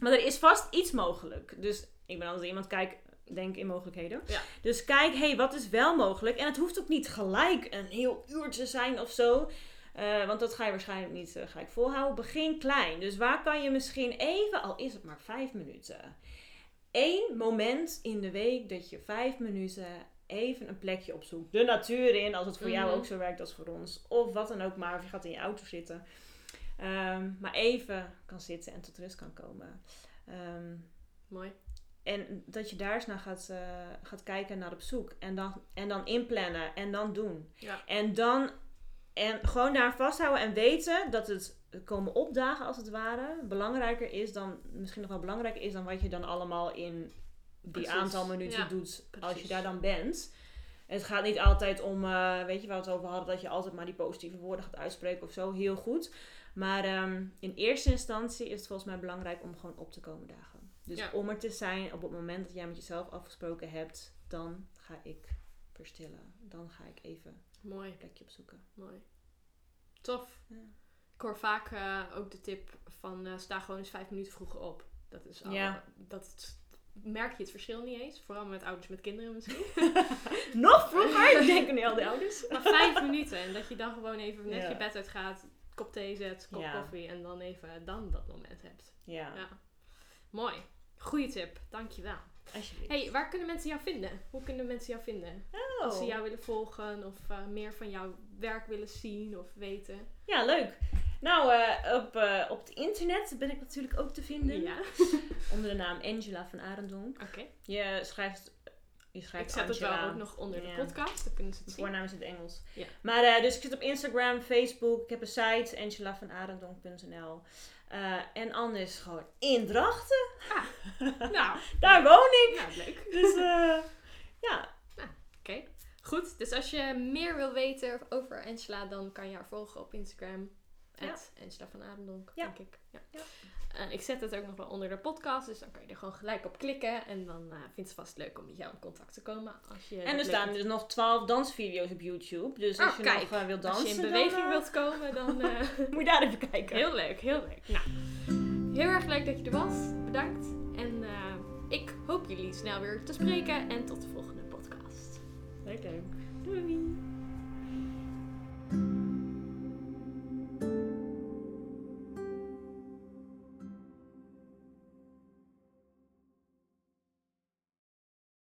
Maar er is vast iets mogelijk. Dus ik ben altijd iemand, kijk, denk in mogelijkheden. Ja. Dus kijk, hé, hey, wat is wel mogelijk? En het hoeft ook niet gelijk een heel uur te zijn of zo. Eh, want dat ga je waarschijnlijk niet eh, gelijk volhouden. Begin klein. Dus waar kan je misschien even, al is het maar vijf minuten. Eén moment in de week dat je vijf minuten even een plekje opzoekt. De natuur in, als het voor jou Mhm. ook zo werkt als voor ons. Of wat dan ook maar, of je gaat in je auto zitten. Ehm, maar even kan zitten en tot rust kan komen. Ehm, Mooi. en dat je daar eens naar gaat, eh, gaat kijken naar op zoek. En dan, en dan inplannen en dan doen. Ja. En dan en gewoon daar vasthouden en weten dat het komen opdagen als het ware belangrijker is dan, misschien nog wel belangrijker is dan wat je dan allemaal in die Precies. aantal minuten Ja, doet als je daar dan bent. Het gaat niet altijd om, eh, weet je waar we het over hadden, dat je altijd maar die positieve woorden gaat uitspreken of zo, heel goed. Maar ehm, in eerste instantie is het volgens mij belangrijk om gewoon op te komen dagen. Dus Ja. om er te zijn op het moment dat jij met jezelf afgesproken hebt, dan ga ik verstillen. Dan ga ik even Mooi. een plekje opzoeken. Mooi. Tof. Ja. Ik hoor vaak eh, ook de tip van eh, sta gewoon eens vijf minuten vroeger op. Dat is al, Ja. dat is- merk je het verschil niet eens. Vooral met ouders met kinderen misschien. Nog vroeger, denken nu al die ouders. maar vijf minuten. En dat je dan gewoon even net Ja. je bed uitgaat, kop thee zet, kop Ja. koffie. En dan even dan dat moment hebt. Ja, Ja. Mooi. Goeie tip. Dankjewel. alsjeblieft. Hey, waar kunnen mensen jou vinden? Hoe kunnen mensen jou vinden? Oh. Als ze jou willen volgen of eh, meer van jouw werk willen zien of weten. Ja, leuk. Nou, eh, op, eh, op het internet ben ik natuurlijk ook te vinden. Ja. Onder de naam Angela van Arendonk. Oké. Je schrijft, je Ik zet het wel ook nog onder de podcast. Dan kunnen ze het zien. voornaam is in het Engels. Maar eh, dus ik zit op Instagram, Facebook. Ik heb een site, angelavanarendonk.nl. Eh en anders gewoon in Drachten. Nou, Daar woon ik. nou, leuk. Dus eh, ja. Oké. Goed, dus als je meer wil weten over Angela, dan kan je haar volgen op Instagram. Ja. Angela van Adendonk, Ja. denk ik. Ja. Ja. En ik zet het ook nog wel onder de podcast, dus dan kan je er gewoon gelijk op klikken. En dan eh vindt ze vast leuk om met jou in contact te komen. Als je En er staan dus nog 12 dansvideo's op YouTube. Dus als Oh, je kijk. nog eh, wilt dansen, Als je in beweging eh, wilt komen, dan... eh, moet je daar even kijken. heel leuk, heel leuk. Nou, heel erg leuk dat je er was. Bedankt. En eh, ik hoop jullie snel weer te spreken. En tot de volgende podcast. Leuk, leuk. Doei.